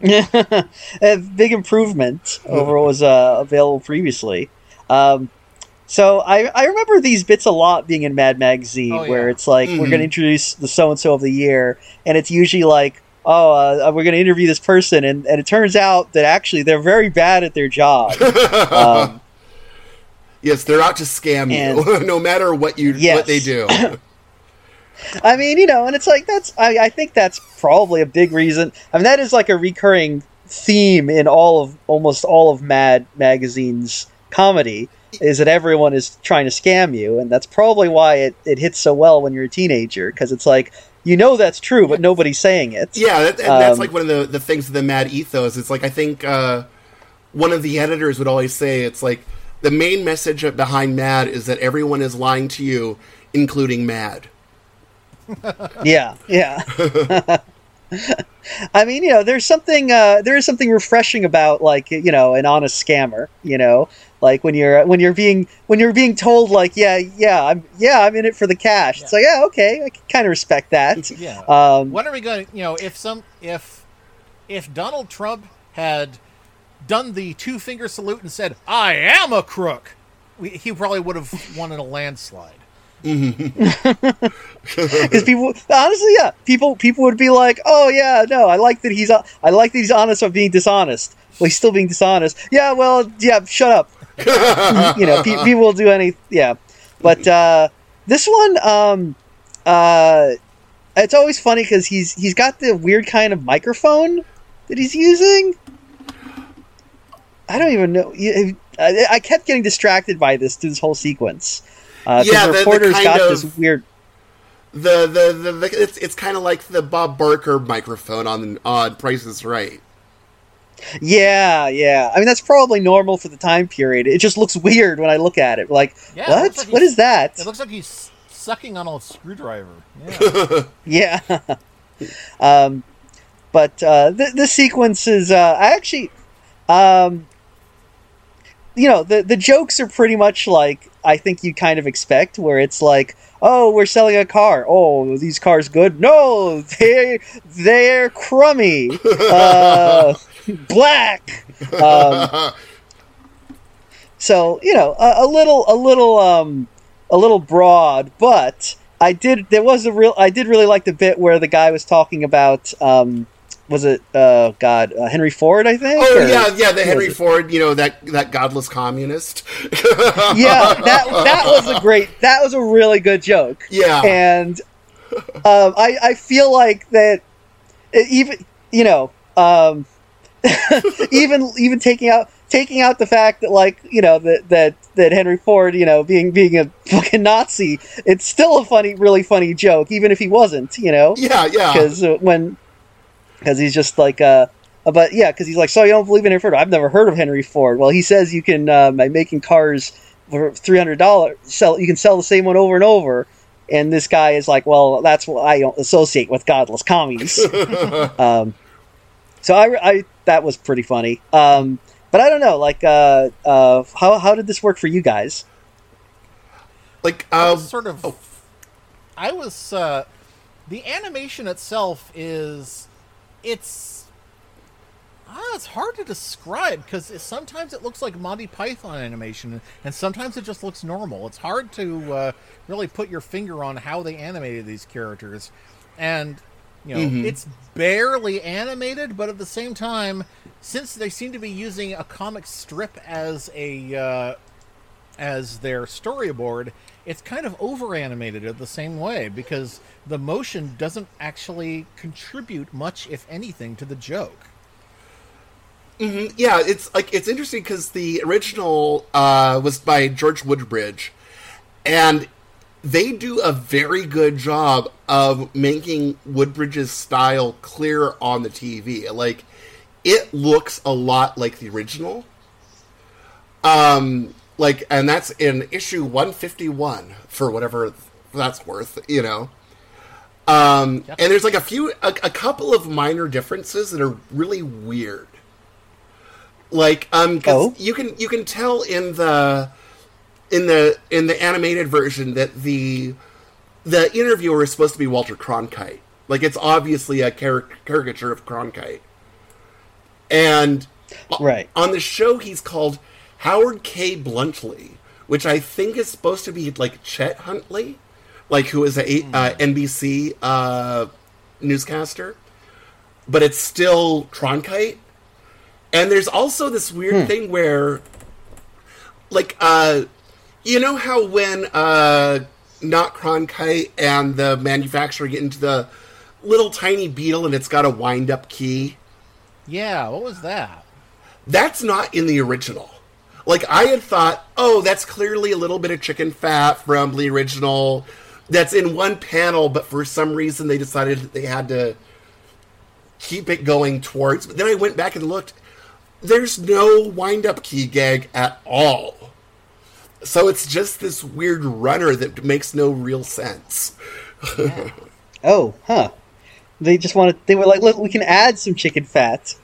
Speaker 4: a big improvement over what was uh, available previously. Um, so I, I remember these bits a lot being in Mad Magazine,
Speaker 3: Oh,
Speaker 4: where it's like we're going to introduce the so and so of the year, and it's usually like, oh, uh, we're going to interview this person, and, and it turns out that actually they're very bad at their job. um,
Speaker 5: Yes, they're out to scam you, no matter what you
Speaker 4: Yes.
Speaker 5: what they do.
Speaker 4: I mean, you know, and it's like that's I, I think that's probably a big reason. I mean, that is like a recurring theme in all of almost all of Mad Magazine's comedy is that everyone is trying to scam you, and that's probably why it, it hits so well when you're a teenager because it's like you know that's true, but nobody's saying it.
Speaker 5: Yeah, that, and that's
Speaker 4: Um,
Speaker 5: like one of the, the things of the Mad ethos. It's like I think uh, one of the editors would always say it's like the main message behind Mad is that everyone is lying to you, including Mad.
Speaker 4: Yeah, yeah. I mean, you know, there's something uh, there is something refreshing about like you know an honest scammer. You know, like when you're when you're being when you're being told like yeah yeah I'm yeah I'm in it for the cash. It's like yeah okay I kind of respect that.
Speaker 3: Yeah.
Speaker 4: Um,
Speaker 3: when are we going to, you know, if some, if, if Donald Trump had done the two finger salute and said, I am a crook, we, he probably would have won in a landslide.
Speaker 4: Because people honestly yeah people people would be like oh yeah no i like that he's i like that he's honest on being dishonest. Well he's still being dishonest. Yeah well yeah shut up. You know pe- people will do any yeah. But uh this one um uh it's always funny because he's he's got the weird kind of microphone that he's using. I don't even know i, I kept getting distracted by this through this whole sequence uh, 'cause
Speaker 5: Yeah,
Speaker 4: the
Speaker 5: the- the
Speaker 4: reporter's
Speaker 5: kind
Speaker 4: got
Speaker 5: of-
Speaker 4: this weird
Speaker 5: The the, the, the it's it's kind of like the Bob Barker microphone on on Price is Right.
Speaker 4: Yeah, yeah. I mean, that's probably normal for the time period. It just looks weird when I look at it. Like,
Speaker 3: Yeah,
Speaker 4: what?
Speaker 3: looks like
Speaker 4: what
Speaker 3: he's-
Speaker 4: is that?
Speaker 3: It looks like he's sucking on a screwdriver. Yeah.
Speaker 4: Yeah. um, but uh, th- this sequence is. Uh, I actually, um, you know, the the jokes are pretty much like I think you kind of expect, where it's like, oh, we're selling a car. Oh, these cars good? No, they they're crummy, uh, black. Um, so you know, a, a little, a little, um, a little broad, but I did. There was a real. I did really like the bit where the guy was talking about. Um, was it? Uh, God, uh, Henry Ford, I think.
Speaker 5: Oh
Speaker 4: or-
Speaker 5: yeah, yeah, the Henry? Ford, you know that that godless communist.
Speaker 4: yeah, that that was a great. That was a really good joke.
Speaker 5: Yeah.
Speaker 4: and um, I I feel like that even you know um, even even taking out taking out the fact that like you know that that that Henry Ford you know being being a fucking Nazi it's still a funny really funny joke even if he wasn't you know
Speaker 5: yeah, yeah.
Speaker 4: because uh, when because he's just like uh uh, but yeah because he's like so you don't believe in Henry Ford I've never heard of Henry Ford well he says you can uh, by making cars for three hundred dollars sell you can sell the same one over and over and this guy is like well that's what I don't associate with godless commies um so I, I that was pretty funny um but I don't know like uh uh how how did this work for you guys
Speaker 5: Like
Speaker 3: I
Speaker 5: uh,
Speaker 3: sort of. I was. Uh, the animation itself is. It's. Ah, it's hard to describe because sometimes it looks like Monty Python animation, and sometimes it just looks normal. It's hard to uh, really put your finger on how they animated these characters, and you know it's barely animated, but at the same time, since they seem to be using a comic strip as a uh, as their storyboard, it's kind of over animated in the same way because the motion doesn't actually contribute much, if anything, to the joke.
Speaker 5: yeah, it's like it's interesting because the original uh, was by George Woodbridge, and they do a very good job of making Woodbridge's style clear on the TV. Like, it looks a lot like the original. Um, like, and that's in issue one fifty one for whatever that's worth, you know. Um,
Speaker 3: Yep.
Speaker 5: and there's like a few, a, a couple of minor differences that are really weird like um 'cause
Speaker 4: Oh?
Speaker 5: you can you can tell in the in the in the animated version that the the interviewer is supposed to be Walter Cronkite. Like it's obviously a caric- caricature of Cronkite. And
Speaker 4: Right.
Speaker 5: on the show he's called Howard K. Bluntly, which I think is supposed to be like Chet Huntley, like who is a uh, NBC uh, newscaster, but it's still Cronkite. And there's also this weird thing where, like, uh, you know how when uh, not Cronkite and the manufacturer get into the little tiny beetle and it's got a wind up key?
Speaker 3: Yeah, what was that?
Speaker 5: That's not in the original. Like, I had thought, oh, that's clearly a little bit of chicken fat from the original. That's in one panel, but for some reason they decided that they had to keep it going towards. But then I went back and looked. There's no wind up key gag at all. So it's just this weird runner that makes no real sense.
Speaker 4: Oh, huh. They just wanted. They were like, look, we can add some chicken fat.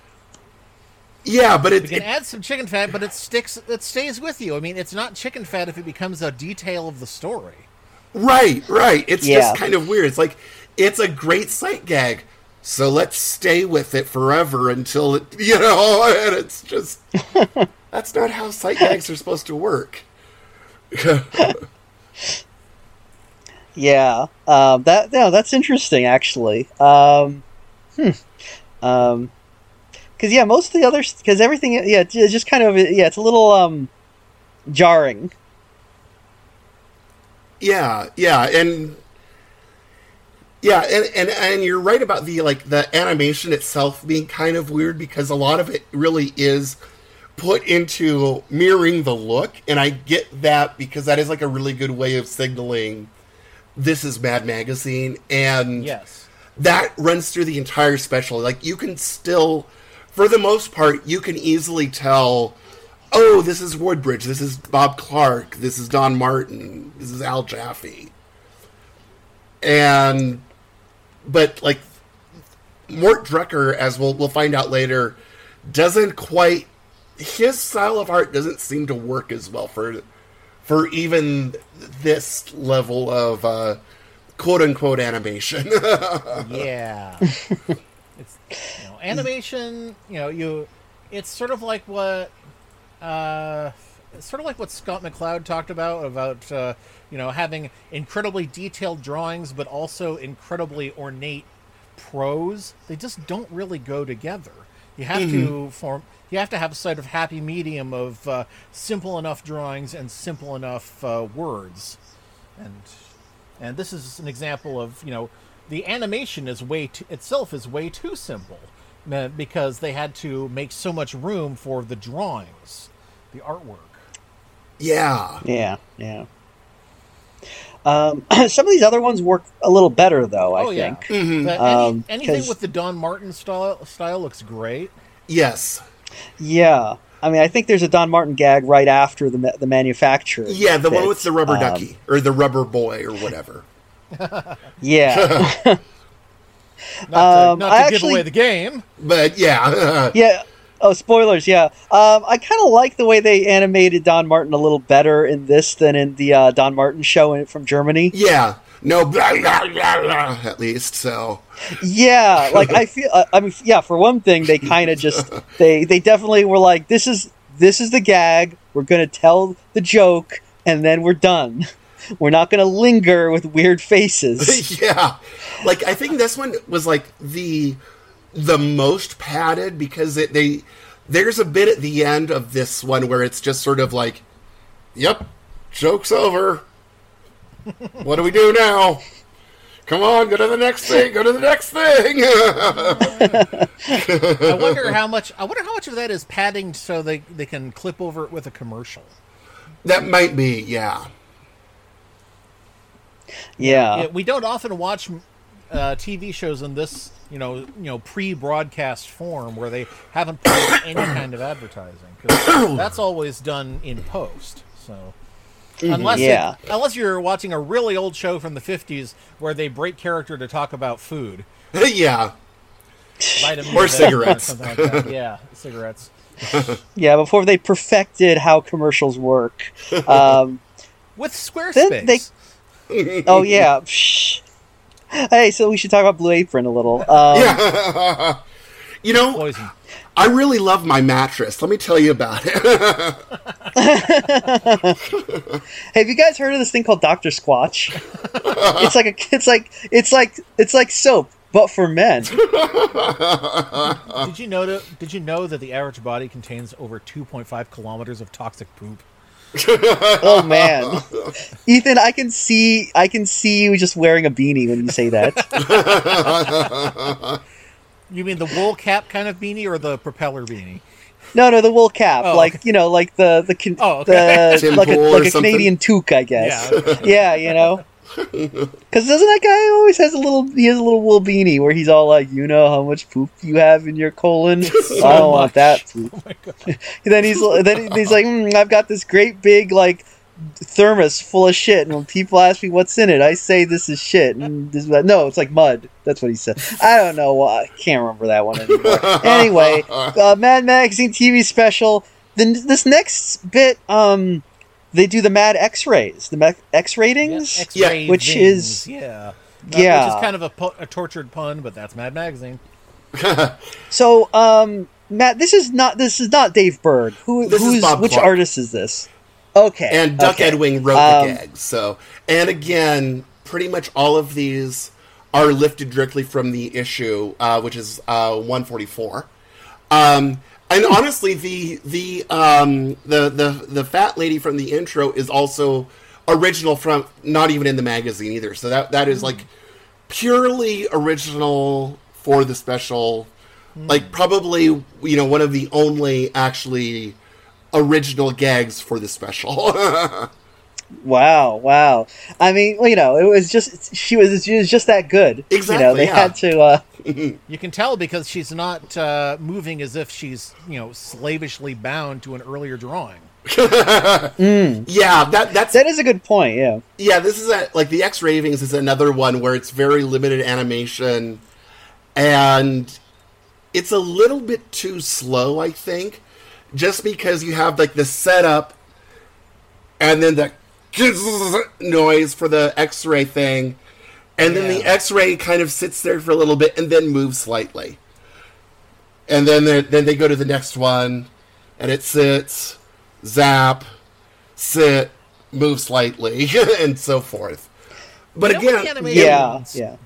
Speaker 5: Yeah, but
Speaker 3: You
Speaker 5: it,
Speaker 3: can
Speaker 5: it
Speaker 3: add some chicken fat, but it sticks. It stays with you. I mean, it's not chicken fat if it becomes a detail of the story.
Speaker 5: Right, right. It's
Speaker 4: Yeah.
Speaker 5: just kind of weird. It's like it's a great sight gag, so let's stay with it forever until it, you know. And it's just that's not how sight gags are supposed to work.
Speaker 4: Yeah, um, that no, that's interesting actually. Um, hmm. Um, because yeah, most of the others, because everything, yeah, it's just kind of yeah, it's a little um jarring.
Speaker 5: Yeah, yeah, and yeah, and, and and you're right about the like the animation itself being kind of weird because a lot of it really is put into mirroring the look, and I get that because that is like a really good way of signaling this is Mad Magazine, and
Speaker 3: Yes.
Speaker 5: that runs through the entire special. Like you can still, for the most part, you can easily tell. Oh, this is Woodbridge. This is Bob Clarke. This is Don Martin. This is Al Jaffee. And, but like, Mort Drucker, as we'll we'll find out later, doesn't quite. His style of art doesn't seem to work as well for for even this level of uh, quote unquote animation.
Speaker 3: Yeah. it's you know, animation. You know, you. It's sort of like what. Uh, sort of like what Scott McCloud talked about about uh, you know having incredibly detailed drawings, but also incredibly ornate prose. They just don't really go together. You have to form. You have to have a sort of happy medium of uh, simple enough drawings and simple enough uh, words, and and this is an example of you know the animation is way too, itself is way too simple because they had to make so much room for the drawings, the artwork.
Speaker 5: yeah.
Speaker 4: Yeah, yeah. Um, some of these other ones work a little better though. I
Speaker 3: oh yeah,
Speaker 4: think.
Speaker 3: But any,
Speaker 4: Um,
Speaker 3: anything
Speaker 4: 'cause-
Speaker 3: with the Don Martin style style looks great.
Speaker 5: Yes.
Speaker 4: Yeah, I mean, I think there's a Don Martin gag right after the the manufacturer.
Speaker 5: Yeah, the one with the rubber
Speaker 4: Um,
Speaker 5: ducky or the rubber boy or whatever.
Speaker 4: Yeah,
Speaker 3: Not
Speaker 4: Um,
Speaker 3: to, not
Speaker 4: I
Speaker 3: to give
Speaker 4: actually-
Speaker 3: away the game.
Speaker 5: But yeah,
Speaker 4: yeah. Oh, spoilers! Yeah, um, I kind of like the way they animated Don Martin a little better in this than in the uh, Don Martin show in, from Germany.
Speaker 5: yeah. No, blah, blah, blah, blah, at least so.
Speaker 4: Yeah, like I feel. Uh, I mean, yeah. For one thing, they kind of just they they definitely were like, this is this is the gag. We're gonna tell the joke, and then we're done. We're not gonna linger with weird faces.
Speaker 5: yeah, like I think this one was like the the most padded because it they there's a bit at the end of this one where it's just sort of like, yep, joke's over. What do we do now? Come on, go to the next thing. Go to the next thing.
Speaker 3: I wonder how much. I wonder how much of that is padding so they they can clip over it with a commercial.
Speaker 5: that might be, yeah.
Speaker 4: Yeah.
Speaker 3: Yeah, we don't often watch uh, TV shows in this, you know, you know, pre-broadcast form where they haven't put any kind of advertising. 'cause that's always done in post. So, unless it- unless you're watching a really old show from the '50s where they break character to talk about food,
Speaker 5: yeah.
Speaker 3: vitamin
Speaker 5: Or cigarettes.
Speaker 3: something like. Yeah, cigarettes.
Speaker 4: Yeah, before they perfected how commercials work. Um,
Speaker 3: With Squarespace.
Speaker 4: Then they- oh yeah. Psh. Hey, so we should talk about Blue Apron a little. Um,
Speaker 5: You know,
Speaker 3: Poison.
Speaker 5: I really love my mattress. Let me tell you about it.
Speaker 4: Have you guys heard of this thing called Doctor Squatch? it's like a, it's like, it's like, it's like soap, but for men.
Speaker 3: Did you know that? Did you know that the average body contains over 2.5 kilometers of toxic poop?
Speaker 4: Oh man, Ethan, I can see, I can see you just wearing a beanie when you say that.
Speaker 3: You mean the wool cap kind of beanie or the propeller beanie?
Speaker 4: No, no, the wool cap,
Speaker 3: Oh.
Speaker 4: like you know, like the the can,
Speaker 3: Oh, okay.
Speaker 4: the like a like a? Canadian toque, I guess.
Speaker 3: Yeah.
Speaker 4: Yeah, you know. Because doesn't that guy always has a little? He has a little wool beanie where he's all like, "You know how much poop you have in your colon? I don't want that poop."
Speaker 3: Oh my god.
Speaker 4: Then he's then he's like, mm, "I've got this great big like thermos full of shit, and when people ask me what's in it, I say this is shit." And this, no, it's like mud. That's what he said. I don't know why. I can't remember that one anymore. anyway, uh, Mad Magazine TV special. Then this next bit, um, they do the Mad X-rays, the ma- X ratings.
Speaker 3: X-ray
Speaker 4: which
Speaker 3: things,
Speaker 4: is-
Speaker 3: yeah,
Speaker 4: Yeah.
Speaker 3: which is kind of a, po- a tortured pun, but that's Mad Magazine.
Speaker 4: So, um, Matt, this is not this is not Dave Berg. Who
Speaker 5: This
Speaker 4: who's which
Speaker 5: Clarke.
Speaker 4: artist is this? Okay,
Speaker 5: and Duck
Speaker 4: okay.
Speaker 5: Edwing wrote
Speaker 4: Um,
Speaker 5: the gags. So, and again, pretty much all of these are lifted directly from the issue, uh, which is uh, 144. Um, and honestly, the the um, the the the fat lady from the intro is also original from not even in the magazine either. So that that is like purely original for the special. Like probably you know one of the only actually original gags for the special.
Speaker 4: Wow, wow. I mean, well, you know, it was just she was she was just that good. You know,
Speaker 5: Exactly,
Speaker 4: they
Speaker 5: yeah.
Speaker 4: had to. uh
Speaker 3: You can tell because she's not uh, moving as if she's you know slavishly bound to an earlier drawing.
Speaker 5: yeah, that that's
Speaker 4: That is a good point. Yeah.
Speaker 5: yeah. This is a, like the X Ravings is another one where it's very limited animation, and it's a little bit too slow. I think, just because you have like the setup, and then the noise for the X-ray thing, and then the X-ray kind of sits there for a little bit and then moves slightly, and then they then they go to the next one, and it sits, zap, sit, move slightly, and so forth. But
Speaker 3: You know
Speaker 5: again,
Speaker 4: Yeah. Yeah.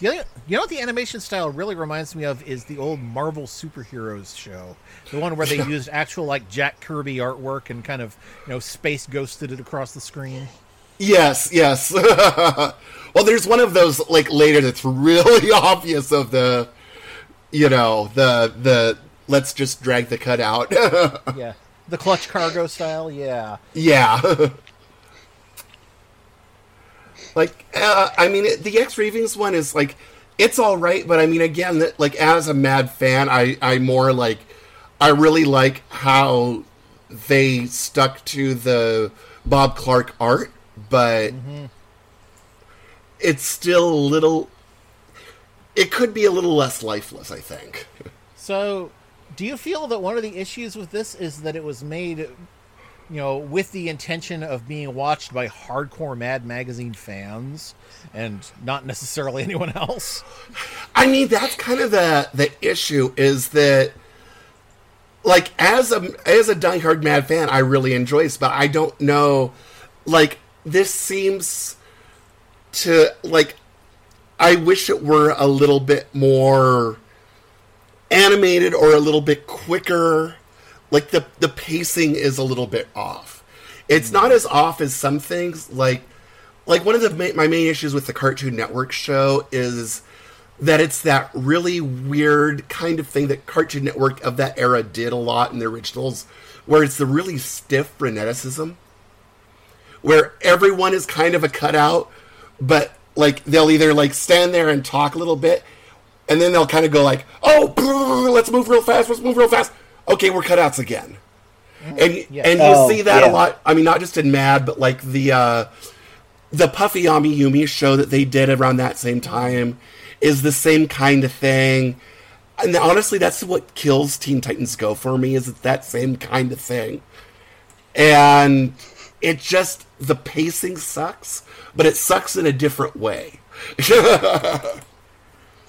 Speaker 3: You know, you know what the animation style really reminds me of is the old Marvel superheroes show, the one where they used actual like Jack Kirby artwork and kind of you know space ghosted it across the screen.
Speaker 5: Yes, yes. well, there's one of those like later that's really obvious of the, you know, the the let's just drag the cut out.
Speaker 3: Yeah, the clutch cargo style. Yeah,
Speaker 5: yeah. Like, uh, I mean, it- the X Ravings one is like, it's all right, but I mean, again, that like as a mad fan, I I more like, I really like how they stuck to the Bob Clarke art, but it's still a little. It could be a little less lifeless, I think.
Speaker 3: So, do you feel that one of the issues with this is that it was made, you know, with the intention of being watched by hardcore Mad Magazine fans and not necessarily anyone else?
Speaker 5: I mean, that's kind of the the issue is that, like, as a as a diehard Mad fan, I really enjoy this, but I don't know, like, this seems to like. I wish it were a little bit more animated or a little bit quicker. Like the the pacing is a little bit off. It's not as off as some things. Like, like one of the ma- my main issues with the Cartoon Network show is that it's that really weird kind of thing that Cartoon Network of that era did a lot in the originals, where it's the really stiff freneticism, where everyone is kind of a cutout, but like they'll either like stand there and talk a little bit, and then they'll kind of go like, "Oh, brr, let's move real fast. Let's move real fast." Okay, we're cutouts again, and
Speaker 3: Yeah.
Speaker 5: and you
Speaker 4: Oh,
Speaker 5: see that
Speaker 4: yeah.
Speaker 5: a lot. I mean, not just in Mad, but like the uh, the Puffy Ami Yumi show that they did around that same time is the same kind of thing. And honestly, that's what kills Teen Titans Go for me is it's that same kind of thing. And it just the pacing sucks, but it sucks in a different way.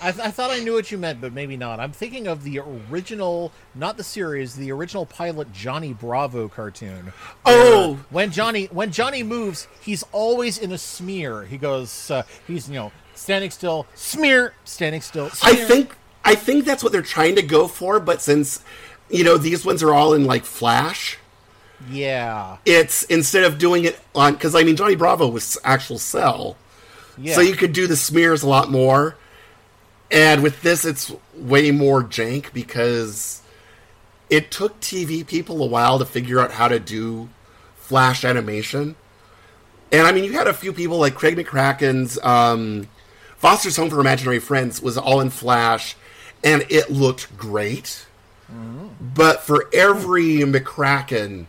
Speaker 3: I, th- I thought I knew what you meant, but maybe not. I'm thinking of the original, not the series, the original pilot Johnny Bravo cartoon.
Speaker 5: Oh.
Speaker 3: when Johnny when Johnny moves, he's always in a smear. He goes, uh, he's you know standing still, smear, standing still.
Speaker 5: I think I think that's what they're trying to go for, but since you know these ones are all in like Flash,
Speaker 3: yeah,
Speaker 5: it's instead of doing it on because I mean Johnny Bravo was actual cel,
Speaker 3: yeah.
Speaker 5: so you could do the smears a lot more. And with this, it's way more jank because it took TV people a while to figure out how to do flash animation. And I mean, you had a few people like Craig McCracken's um, Foster's Home for Imaginary Friends was all in Flash, and it looked great. But for every McCracken,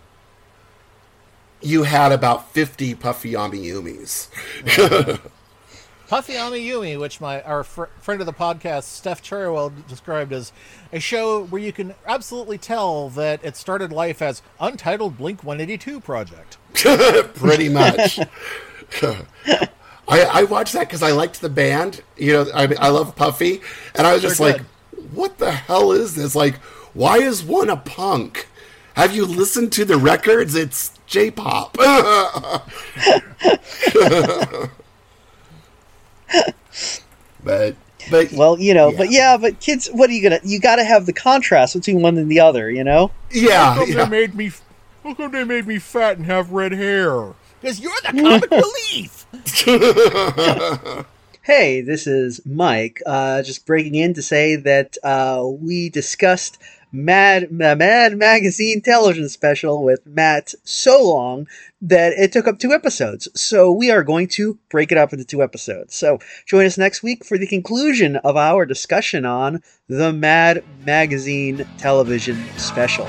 Speaker 5: you had about 50 Puffy Yumis.
Speaker 3: Puffy Ami Yumi, which my our fr- friend of the podcast Steph Cherrywell described as a show where you can absolutely tell that it started life as untitled Blink 182 project.
Speaker 5: pretty much. I, I watched that because I liked the band. You know, I, I love Puffy, and I was just like, "What the hell is this? Like, why is one a punk? Have you listened to the records? It's J-pop." but but
Speaker 4: Well, you know, but
Speaker 5: Yeah.
Speaker 4: yeah, but kids, what are you gonna? You got to have the contrast between one and the other, you know.
Speaker 5: yeah, how come yeah.
Speaker 3: made me? How come they made me fat and have red hair? Because you're the comic relief.
Speaker 4: Hey, this is Mike. Uh, just breaking in to say that uh, we discussed Mad Mad Magazine television special with Matt so long that it took up two episodes. So we are going to break it up into two episodes. So join us next week for the conclusion of our discussion on the Mad Magazine television special.